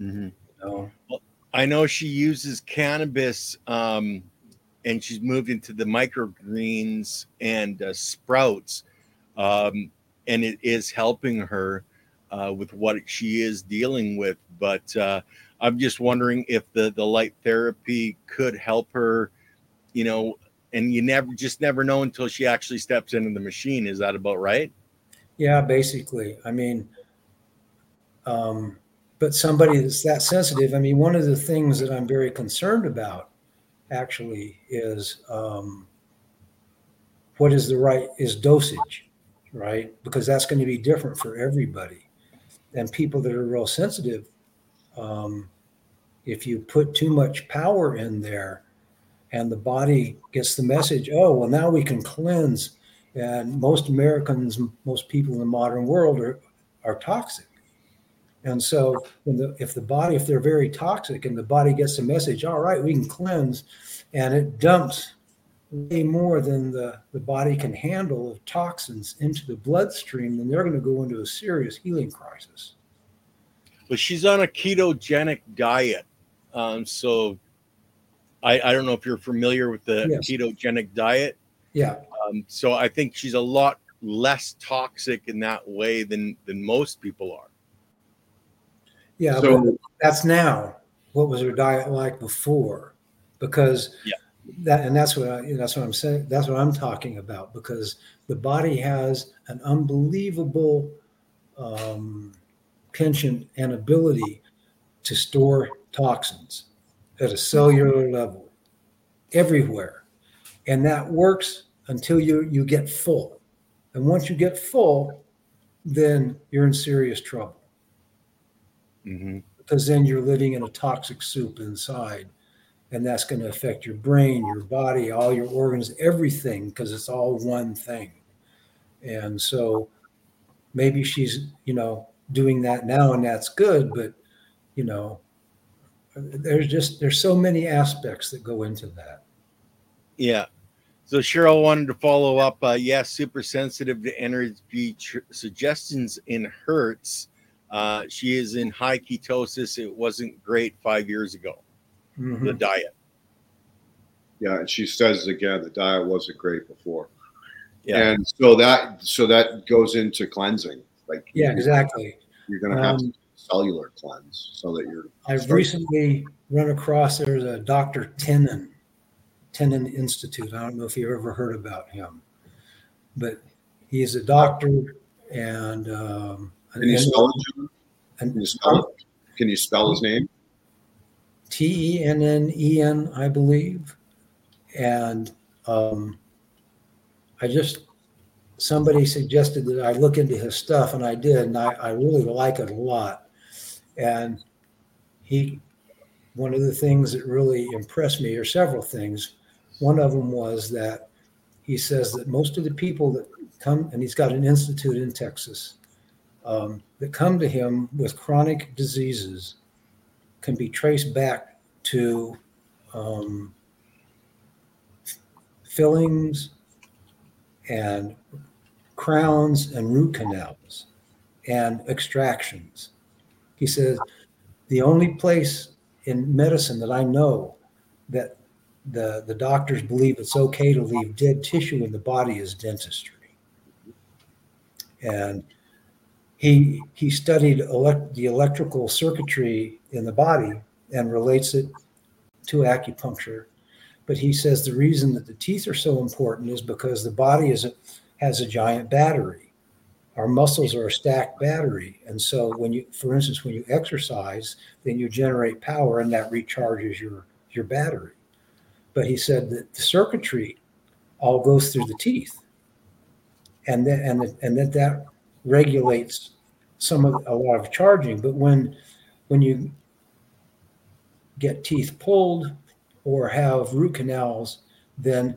Mm-hmm. You know? I know she uses cannabis, um, and she's moved into the microgreens and uh, sprouts, um, and it is helping her uh, with what she is dealing with. But uh, I'm just wondering if the the light therapy could help her, you know. And you never just never know until she actually steps into the machine. Is that about right? Yeah, basically. I mean, um, but somebody that's that sensitive. I mean, one of the things that I'm very concerned about actually is um, what is the right is dosage, right? Because that's going to be different for everybody. And people that are real sensitive, um, if you put too much power in there, and the body gets the message, oh well, now we can cleanse. And most Americans, most people in the modern world are are toxic. And so, when the, if the body, if they're very toxic, and the body gets the message, all right, we can cleanse, and it dumps way more than the, the body can handle of toxins into the bloodstream, then they're going to go into a serious healing crisis. But she's on a ketogenic diet, um, so I, I don't know if you're familiar with the Yes. ketogenic diet. Yeah, Um, so I think she's a lot less toxic in that way than than most people are. yeah. but So that's now. What was her diet like before? Because Yeah. That, and that's what I, that's what I'm saying. That's what I'm talking about. Because the body has an unbelievable um, penchant and ability to store toxins at a cellular level everywhere, and that works until you you get full. And once you get full, then you're in serious trouble Mm-hmm. because then you're living in a toxic soup inside and that's going to affect your brain your body all your organs everything because it's all one thing and so maybe she's you know doing that now and that's good but you know there's just there's so many aspects that go into that Yeah. So Cheryl wanted to follow up. Uh, yes, super sensitive to energy tr- suggestions in Hertz. Uh, she is in high ketosis. It wasn't great five years ago. Mhm. The diet. Yeah, and she says again the diet wasn't great before. Yeah. And so that so that goes into cleansing. Like Yeah, exactly. You're gonna have Um, to cellular cleanse so that you're I've Start- recently run across there's a Dr. Tennant, Tennant Institute. I don't know if you've ever heard about him, but he's a doctor and um, Can you spell it? Can you spell it? Can you spell his name? T E N N E N, I believe. And um, I just, somebody suggested that I look into his stuff, and I did, and I, I really like it a lot. And he, one of the things that really impressed me, or several things, one of them was that he says that most of the people that come, and he's got an institute in Texas, um, that come to him with chronic diseases can be traced back to um, fillings and crowns and root canals and extractions. He says the only place in medicine that I know that the, the doctors believe it's okay to leave dead tissue in the body is dentistry. And he he studied elect, the electrical circuitry in the body and relates it to acupuncture. But he says the reason that the teeth are so important is because the body is a, has a giant battery. Our muscles are a stacked battery, and so when you, for instance, when you exercise, then you generate power, and that recharges your your battery. But he said that the circuitry all goes through the teeth, and that and that, and that that regulates some of a lot of charging. But when when you get teeth pulled or have root canals, then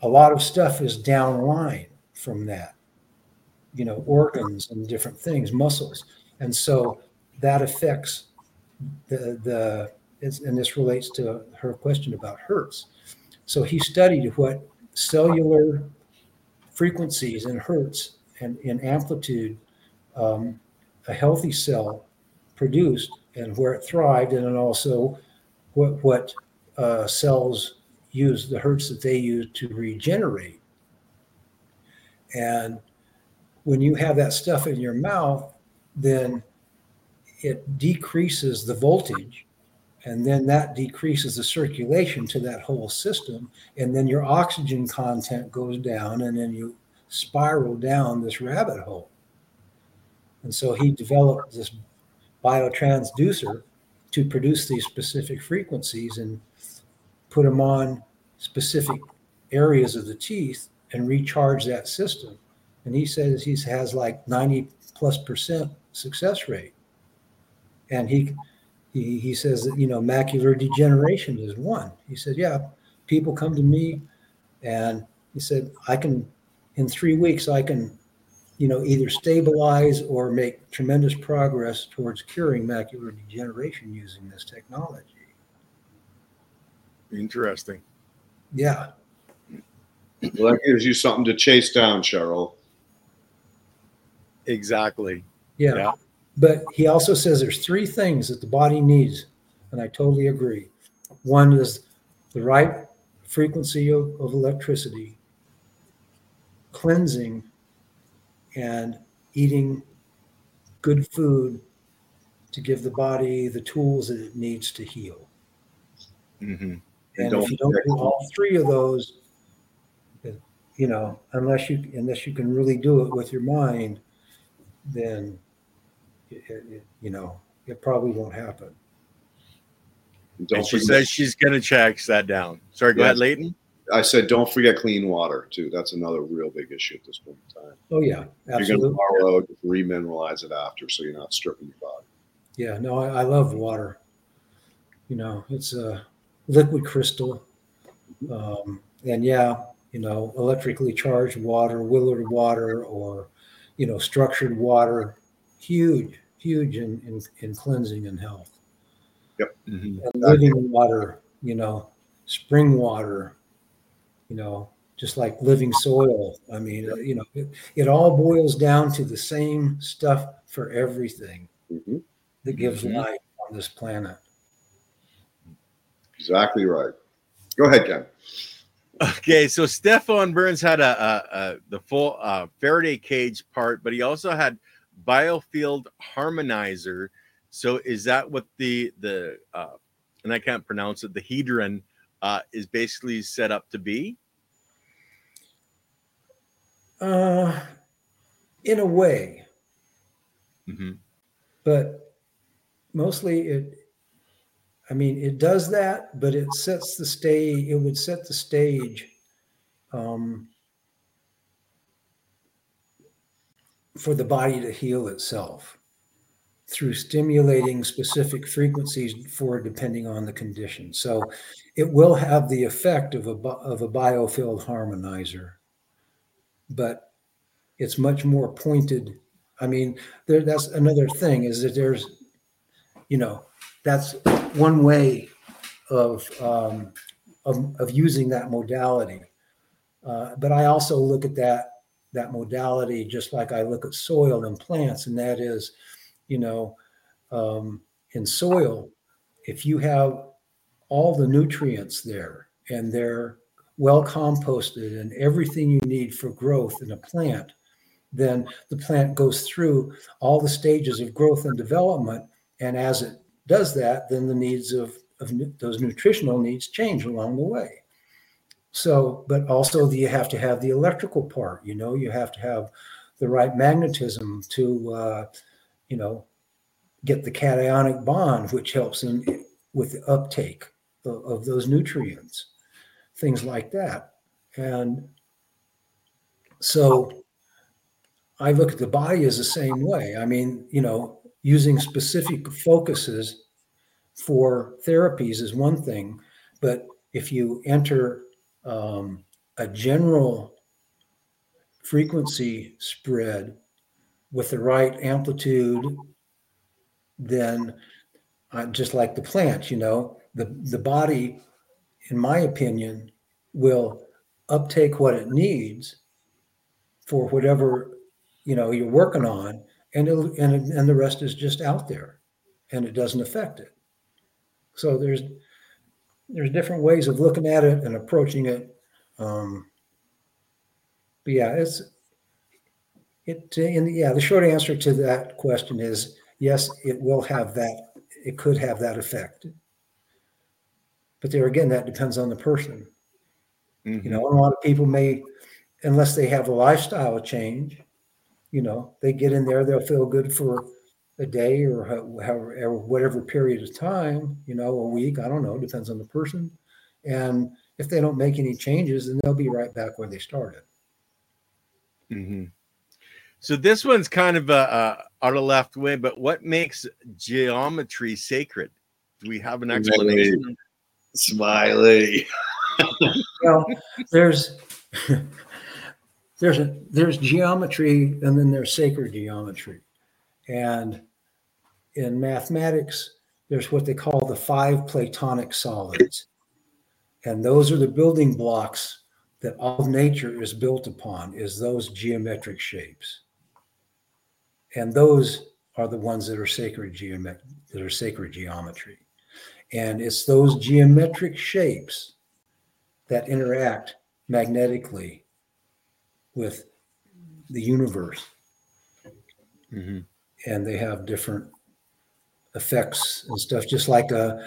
a lot of stuff is downline from that. You know, organs and different things, muscles, and so that affects the the. And this relates to her question about hertz. So he studied what cellular frequencies in hertz and in amplitude um, a healthy cell produced and where it thrived, and then also what what uh, cells use the hertz that they use to regenerate. And when you have that stuff in your mouth, then it decreases the voltage, and then that decreases the circulation to that whole system, and then your oxygen content goes down, and then you spiral down this rabbit hole. And so he developed this biotransducer to produce these specific frequencies and put them on specific areas of the teeth and recharge that system. And he says he has like 90 plus percent success rate. And he he, he says that you know macular degeneration is one. He said, yeah, people come to me and he said, I can in three weeks I can you know, either stabilize or make tremendous progress towards curing macular degeneration using this technology. Interesting. Yeah. Well, that gives you something to chase down, Cheryl. Exactly. Yeah. Yeah. But he also says there's three things that the body needs, and I totally agree. One is the right frequency of, of electricity, cleansing, and eating good food to give the body the tools that it needs to heal. hmm And don't if you don't do all three of those, you know, unless you unless you can really do it with your mind, then it, it, you know it probably won't happen. Don't And she says she's going to check that down. Sorry, go Yes. ahead, Leighton. I said, don't forget clean water too. That's another real big issue at this point in time. Oh yeah, absolutely. You're going to borrow out, remineralize it after, so you're not stripping your body. Yeah, no, I, I love water. You know, it's a liquid crystal, um, and yeah, you know, electrically charged water, Willard water, or you know, structured water, huge, huge in in, in cleansing and health. Mhm. and living water, you know, spring water, you know, just like living soil. I mean, uh, you know, it, it all boils down to the same stuff for everything Mhm. that gives Mhm. life on this planet. Exactly right. Go ahead, Ken. Okay, so Stefan Burns had a, a, a the full uh, Faraday cage part, but he also had biofield harmonizer. So is that what the the uh, and I can't pronounce it the hedron uh, is basically set up to be? Uh, in a way, hmm but mostly it i mean it does that but it sets the stage it would set the stage um, for the body to heal itself through stimulating specific frequencies for depending on the condition. So it will have the effect of a of a biofield harmonizer but it's much more pointed. I mean there, that's another thing is that there's you know that's one way of um, of, of using that modality. Uh, but i also look at that that modality just like i look at soil and plants and that is you know um, in soil if you have all the nutrients there and they're well composted and everything you need for growth in a plant then the plant goes through all the stages of growth and development. And as it does that, then the needs of, of those nutritional needs change along the way. So, but also the, you have to have the electrical part, you know, you have to have the right magnetism to, uh, you know, get the cationic bond, which helps in with the uptake of, those nutrients, things like that. And so I look at the body as the same way. I mean, you know, using specific focuses for therapies is one thing, but if you enter um, a general frequency spread with the right amplitude, then uh, just like the plant, you know, the, the body, in my opinion, will uptake what it needs for whatever you know you're working on and and and the rest is just out there and it doesn't affect it. So there's there's different ways of looking at it and approaching it um but yeah it's it and yeah the short answer to that question is yes it will have that it could have that effect but there again that depends on the person Mm-hmm. you know a lot of people may unless they have a lifestyle change you know they get in there they'll feel good for a day or however or whatever period of time you know a week i don't know depends on the person and if they don't make any changes then they'll be right back where they started hmm So this one's kind of a, a out of left way, but what makes geometry sacred? Do we have an explanation? Smiley. well there's there's a there's geometry and then there's sacred geometry. And in mathematics there's what they call the five platonic solids. And those are the building blocks that all nature is built upon is those geometric shapes. And those are the ones that are sacred geomet- that are sacred geometry and it's those geometric shapes that interact magnetically with the universe Mhm. and they have different effects and stuff just like uh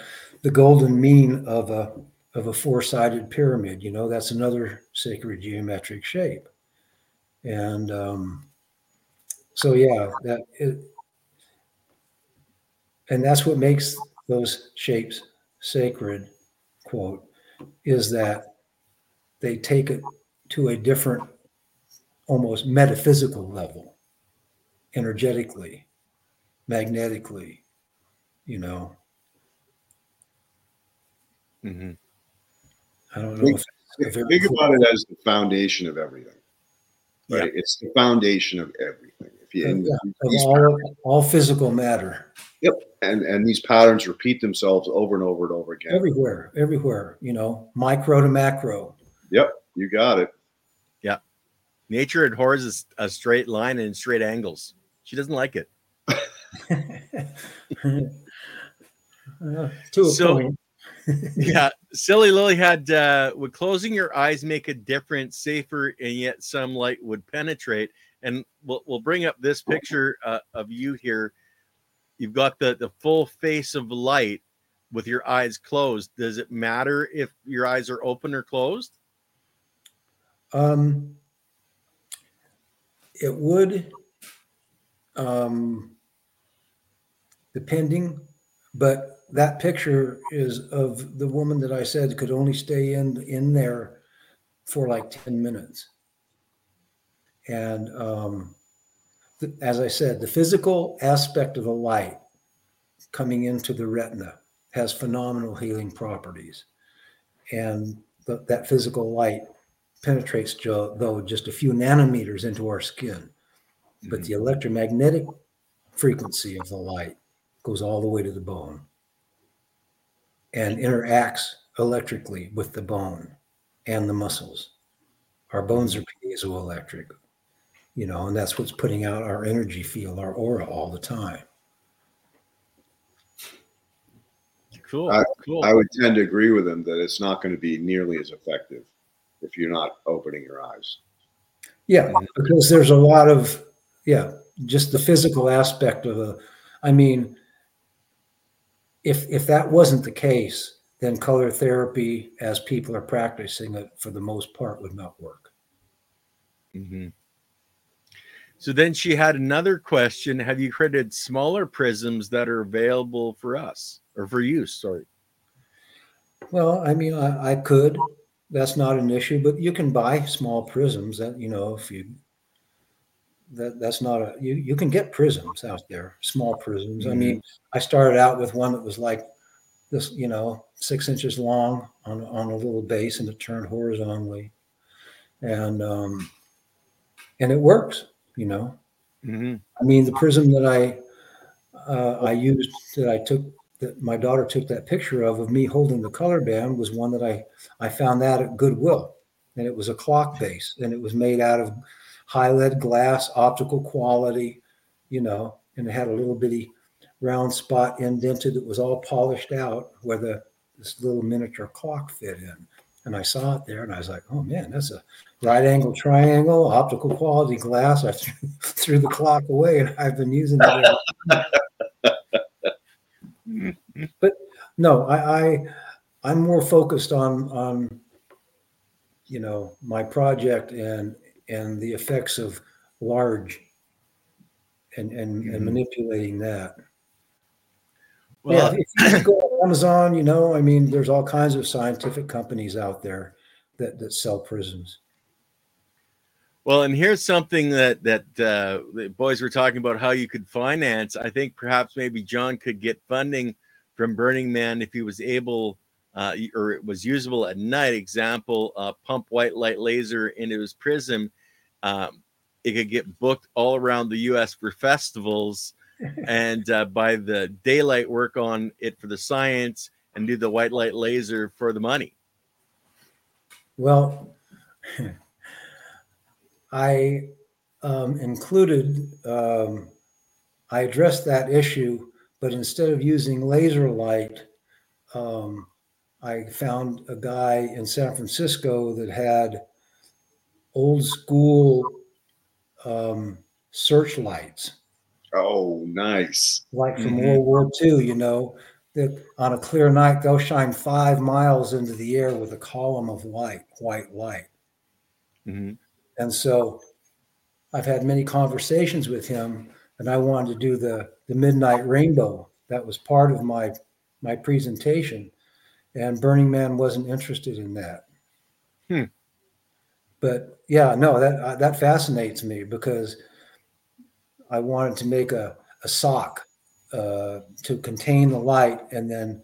the golden mean of a of a four-sided pyramid you know that's another sacred geometric shape and um so yeah that it and that's what makes those shapes sacred quote is that they take it to a different almost metaphysical level energetically magnetically you know Mhm. i don't know if it's a very Think clear- about it as the foundation of everything. Yeah. Right? It's the foundation of everything. If you and, Yeah, these, all, all physical matter Yep. and and these patterns repeat themselves over and over and over again. everywhere everywhere you know micro to macro Yep. You got it. Yeah. Nature abhors a, a straight line and straight angles. She doesn't like it. Uh, to a So- point. yeah, silly Lily had uh, would closing your eyes make a difference, safer, and yet some light would penetrate. And we'll we'll bring up this picture uh, of you here. You've got the the full face of light with your eyes closed. Does it matter if your eyes are open or closed? Um, it would, um, depending, but that picture is of the woman that I said could only stay in in there for like ten minutes. And um, th- as I said, the physical aspect of the light coming into the retina has phenomenal healing properties, and th- that physical light penetrates jo- though just a few nanometers into our skin. But the electromagnetic frequency of the light goes all the way to the bone and interacts electrically with the bone and the muscles. Our bones are piezoelectric you know and that's what's putting out our energy field our aura all the time Cool, I- cool. I would tend to agree with him that it's not going to be nearly as effective if you're not opening your eyes. Yeah, because there's a lot of yeah, just the physical aspect of a. I mean, if if that wasn't the case, then color therapy, as people are practicing it, for the most part, would not work. Mhm. So then she had another question. Have you created smaller prisms that are available for us or for use? Sorry. Well, I mean, I, I could. That's not an issue, but you can buy small prisms. That you know, if you that that's not a you you can get prisms out there, small prisms. I mean, I started out with one that was like this, you know, six inches long on on a little base, and it turned horizontally, and um, and it works. You know, hmm I mean, the prism that I uh, I used that I took that my daughter took that picture of of me holding the color band was one that I I found that at Goodwill, and it was a clock base, and it was made out of high lead glass, optical quality, you know, and it had a little bitty round spot indented that was all polished out where the this little miniature clock fit in. And I saw it there, and I was like, "Oh man, that's a right angle triangle, optical quality glass." I threw, threw the clock away, and I've been using it. but no, I, I I'm more focused on on you know my project and and the effects of large and and, Mhm. and manipulating that. Well, yeah, if you go on Amazon, you know, I mean, there's all kinds of scientific companies out there that that sell prisms. Well, and here's something that that uh, the boys were talking about how you could finance. I think perhaps maybe John could get funding from Burning Man if he was able uh, or it was usable at night. Example: uh, pump white light laser into his prism. Um, it could get booked all around the U.S. for festivals, and uh, by the daylight work on it for the science and do the white light laser for the money. Well, I um, included, um, I addressed that issue, but instead of using laser light, um, I found a guy in San Francisco that had old school um, searchlights, Oh, nice. like from Mhm. World War II, you know, that on a clear night, they'll shine five miles into the air with a column of light, white light. Mhm. And so I've had many conversations with him, and I wanted to do the the midnight rainbow. That was part of my my presentation, and Burning Man wasn't interested in that. Hmm. But yeah, no, that uh, that fascinates me because I wanted to make a a sock uh, to contain the light, and then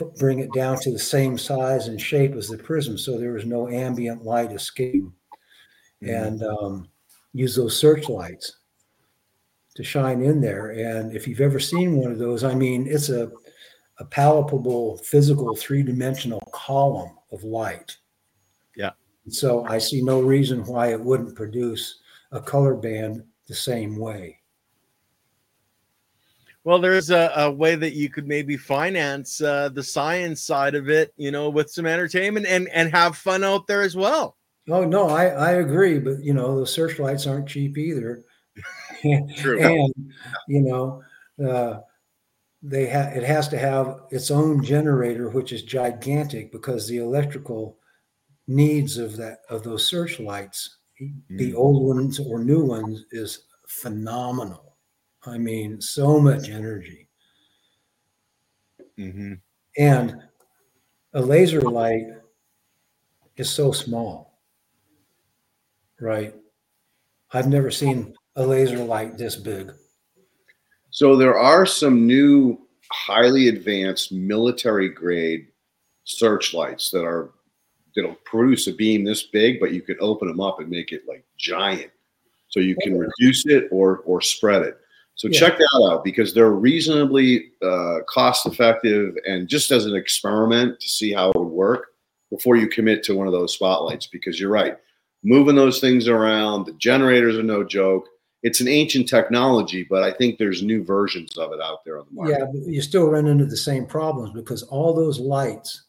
f- bring it down to the same size and shape as the prism, so there was no ambient light escaping Mhm. and um, use those searchlights to shine in there. And if you've ever seen one of those, I mean, it's a, a palpable, physical, three dimensional column of light. Yeah. So I see no reason why it wouldn't produce a color band the same way. Well, there's a, a way that you could maybe finance uh, the science side of it, you know, with some entertainment and and have fun out there as well. Oh no, I I agree, but you know the searchlights aren't cheap either. True. and you know, uh, they have it has to have its own generator, which is gigantic because the electrical needs of that of those searchlights, the Mm. old ones or new ones, is phenomenal. I mean, so much energy. Mhm. And a laser light is so small, right? I've never seen a laser light this big. So there are some new highly advanced military grade searchlights that are that'll produce a beam this big, but you can open them up and make it like giant. So you can reduce it or or spread it. So Yeah. check that out because they're reasonably uh, cost effective and just as an experiment to see how it would work before you commit to one of those spotlights. Because you're right, moving those things around, the generators are no joke. It's an ancient technology, but I think there's new versions of it out there on the market. Yeah, but you still run into the same problems because all those lights,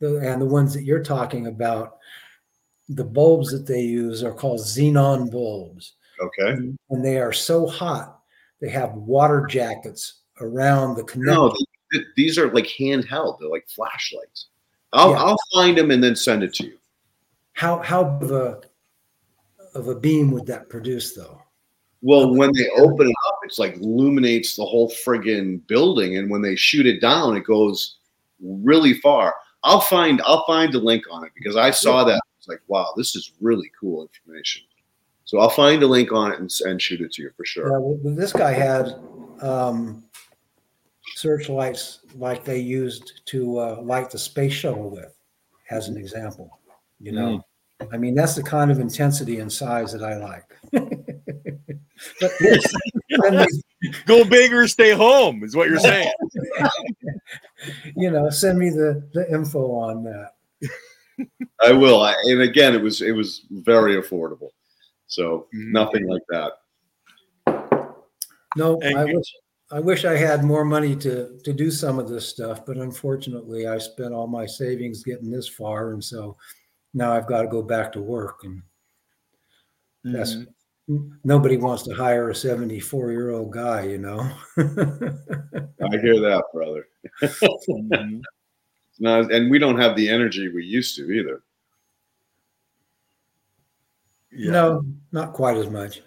the, and the ones that you're talking about, the bulbs that they use are called xenon bulbs, Okay. and, and they are so hot they have water jackets around the connector. No, th- these are like handheld. They're like flashlights. I'll, Yeah. I'll find them and then send it to you. How how of a of a beam would that produce though? Well, when they open it up, it's like illuminates the whole friggin' building, and when they shoot it down, it goes really far. I'll find I'll find a link on it because I saw that. It's like, wow, this is really cool information. So I'll find a link on it and, and shoot it to you for sure. Yeah, well, this guy had um, searchlights like they used to uh, light the space shuttle with, as an example. You know, I mean, that's the kind of intensity and size that I like. but yes, send me, Go big or stay home is what you're saying. you know, send me the the info on that. I will. I, and again, it was it was very affordable. So Mhm. nothing like that. No, Thank I you. wish I wish I had more money to to do some of this stuff, but unfortunately, I spent all my savings getting this far, and so now I've got to go back to work. And that's Mhm. Nobody wants to hire a seventy four year old guy, you know. I hear that, brother. Mhm. No, and we don't have the energy we used to either. Yeah. No, not quite as much.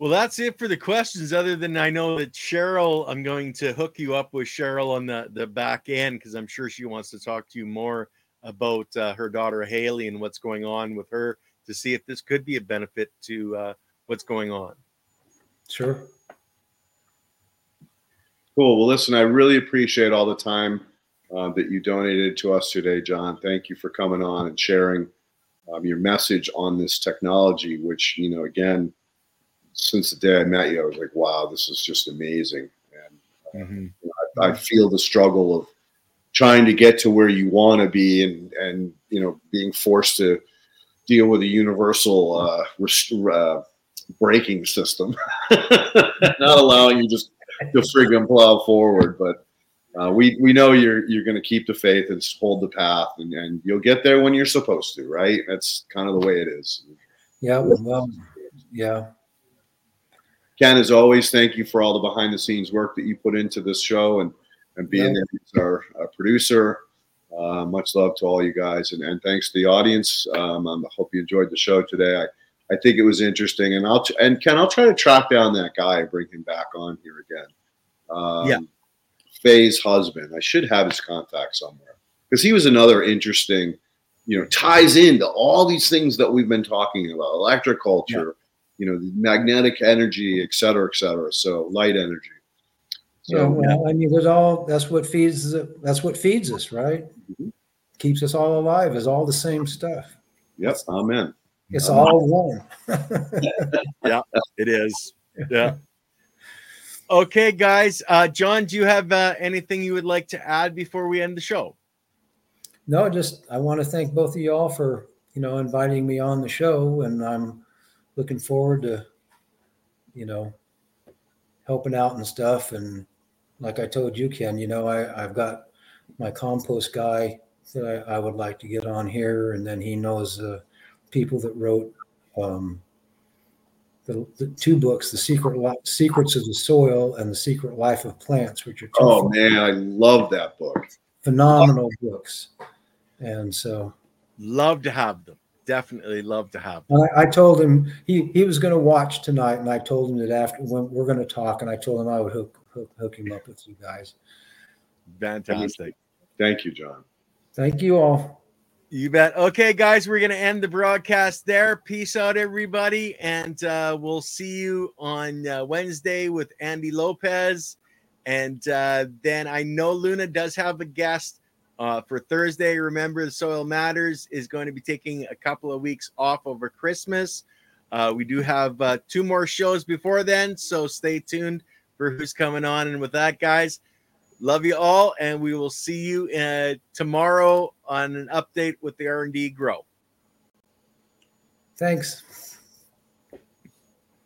Well, that's it for the questions. Other than I know that Cheryl, I'm going to hook you up with Cheryl on the the back end because I'm sure she wants to talk to you more about uh, her daughter Haley and what's going on with her to see if this could be a benefit to uh, what's going on. Sure. Cool. Well, listen, I really appreciate all the time uh, that you donated to us today, John. Thank you for coming on and sharing um, your message on this technology, which, you know, again, since the day I met you, I was like, wow, this is just amazing. And I feel the struggle of trying to get to where you want to be and, and, you know, being forced to deal with a universal uh, rest- uh, braking system, not allowing you just to friggin' plow forward. But uh, we we know you're you're going to keep the faith and hold the path, and, and you'll get there when you're supposed to, right? That's kind of the way it is. Yeah. Well. Yeah. Ken, as always, thank you for all the behind the scenes work that you put into this show and and being Yeah. there as our, our producer. Uh, much love to all you guys, and, and thanks to the audience. Um, I hope you enjoyed the show today. I, I think it was interesting, and I'll and Ken, I'll try to track down that guy and bring him back on here again. Um, Yeah. Faye's husband. I should have his contact somewhere because he was another interesting. You know, ties into all these things that we've been talking about: electric culture, you know, magnetic energy, et cetera, et cetera. So light energy. So yeah. Well, I mean, there's all. That's what feeds. That's what feeds us, right? Mhm. Keeps us all alive. Is all the same stuff. Yes, amen. It's all one. Yeah, it is. Yeah. Okay, guys. Uh, John, do you have uh, anything you would like to add before we end the show? no, just I want to thank both of y'all for you know inviting me on the show, and I'm looking forward to you know helping out and stuff. And like I told you, Ken, you know I I've got my compost guy that I, I would like to get on here, and then he knows the people that wrote. Um, the, the two books, the secret Li- secrets of the soil and the secret life of plants, which are two Oh man, I love that book. phenomenal books. And so Love to have them. Definitely love to have them. I, I told him he, he was going to watch tonight, and I told him that after when we're going to talk, and I told him I would hook, hook hook him up with you guys. Fantastic. Thank you, John. Thank you all. You bet. Okay, guys, we're going to end the broadcast there. Peace out, everybody. And uh, we'll see you on uh, Wednesday with Andy Lopez. And uh, then I know Luna does have a guest uh, for Thursday. Remember, the Soil Matters is going to be taking a couple of weeks off over Christmas. Uh, we do have uh, two more shows before then. So stay tuned for who's coming on. And with that, guys, love you all and we will see you uh, tomorrow on an update with the r&d grow Thanks.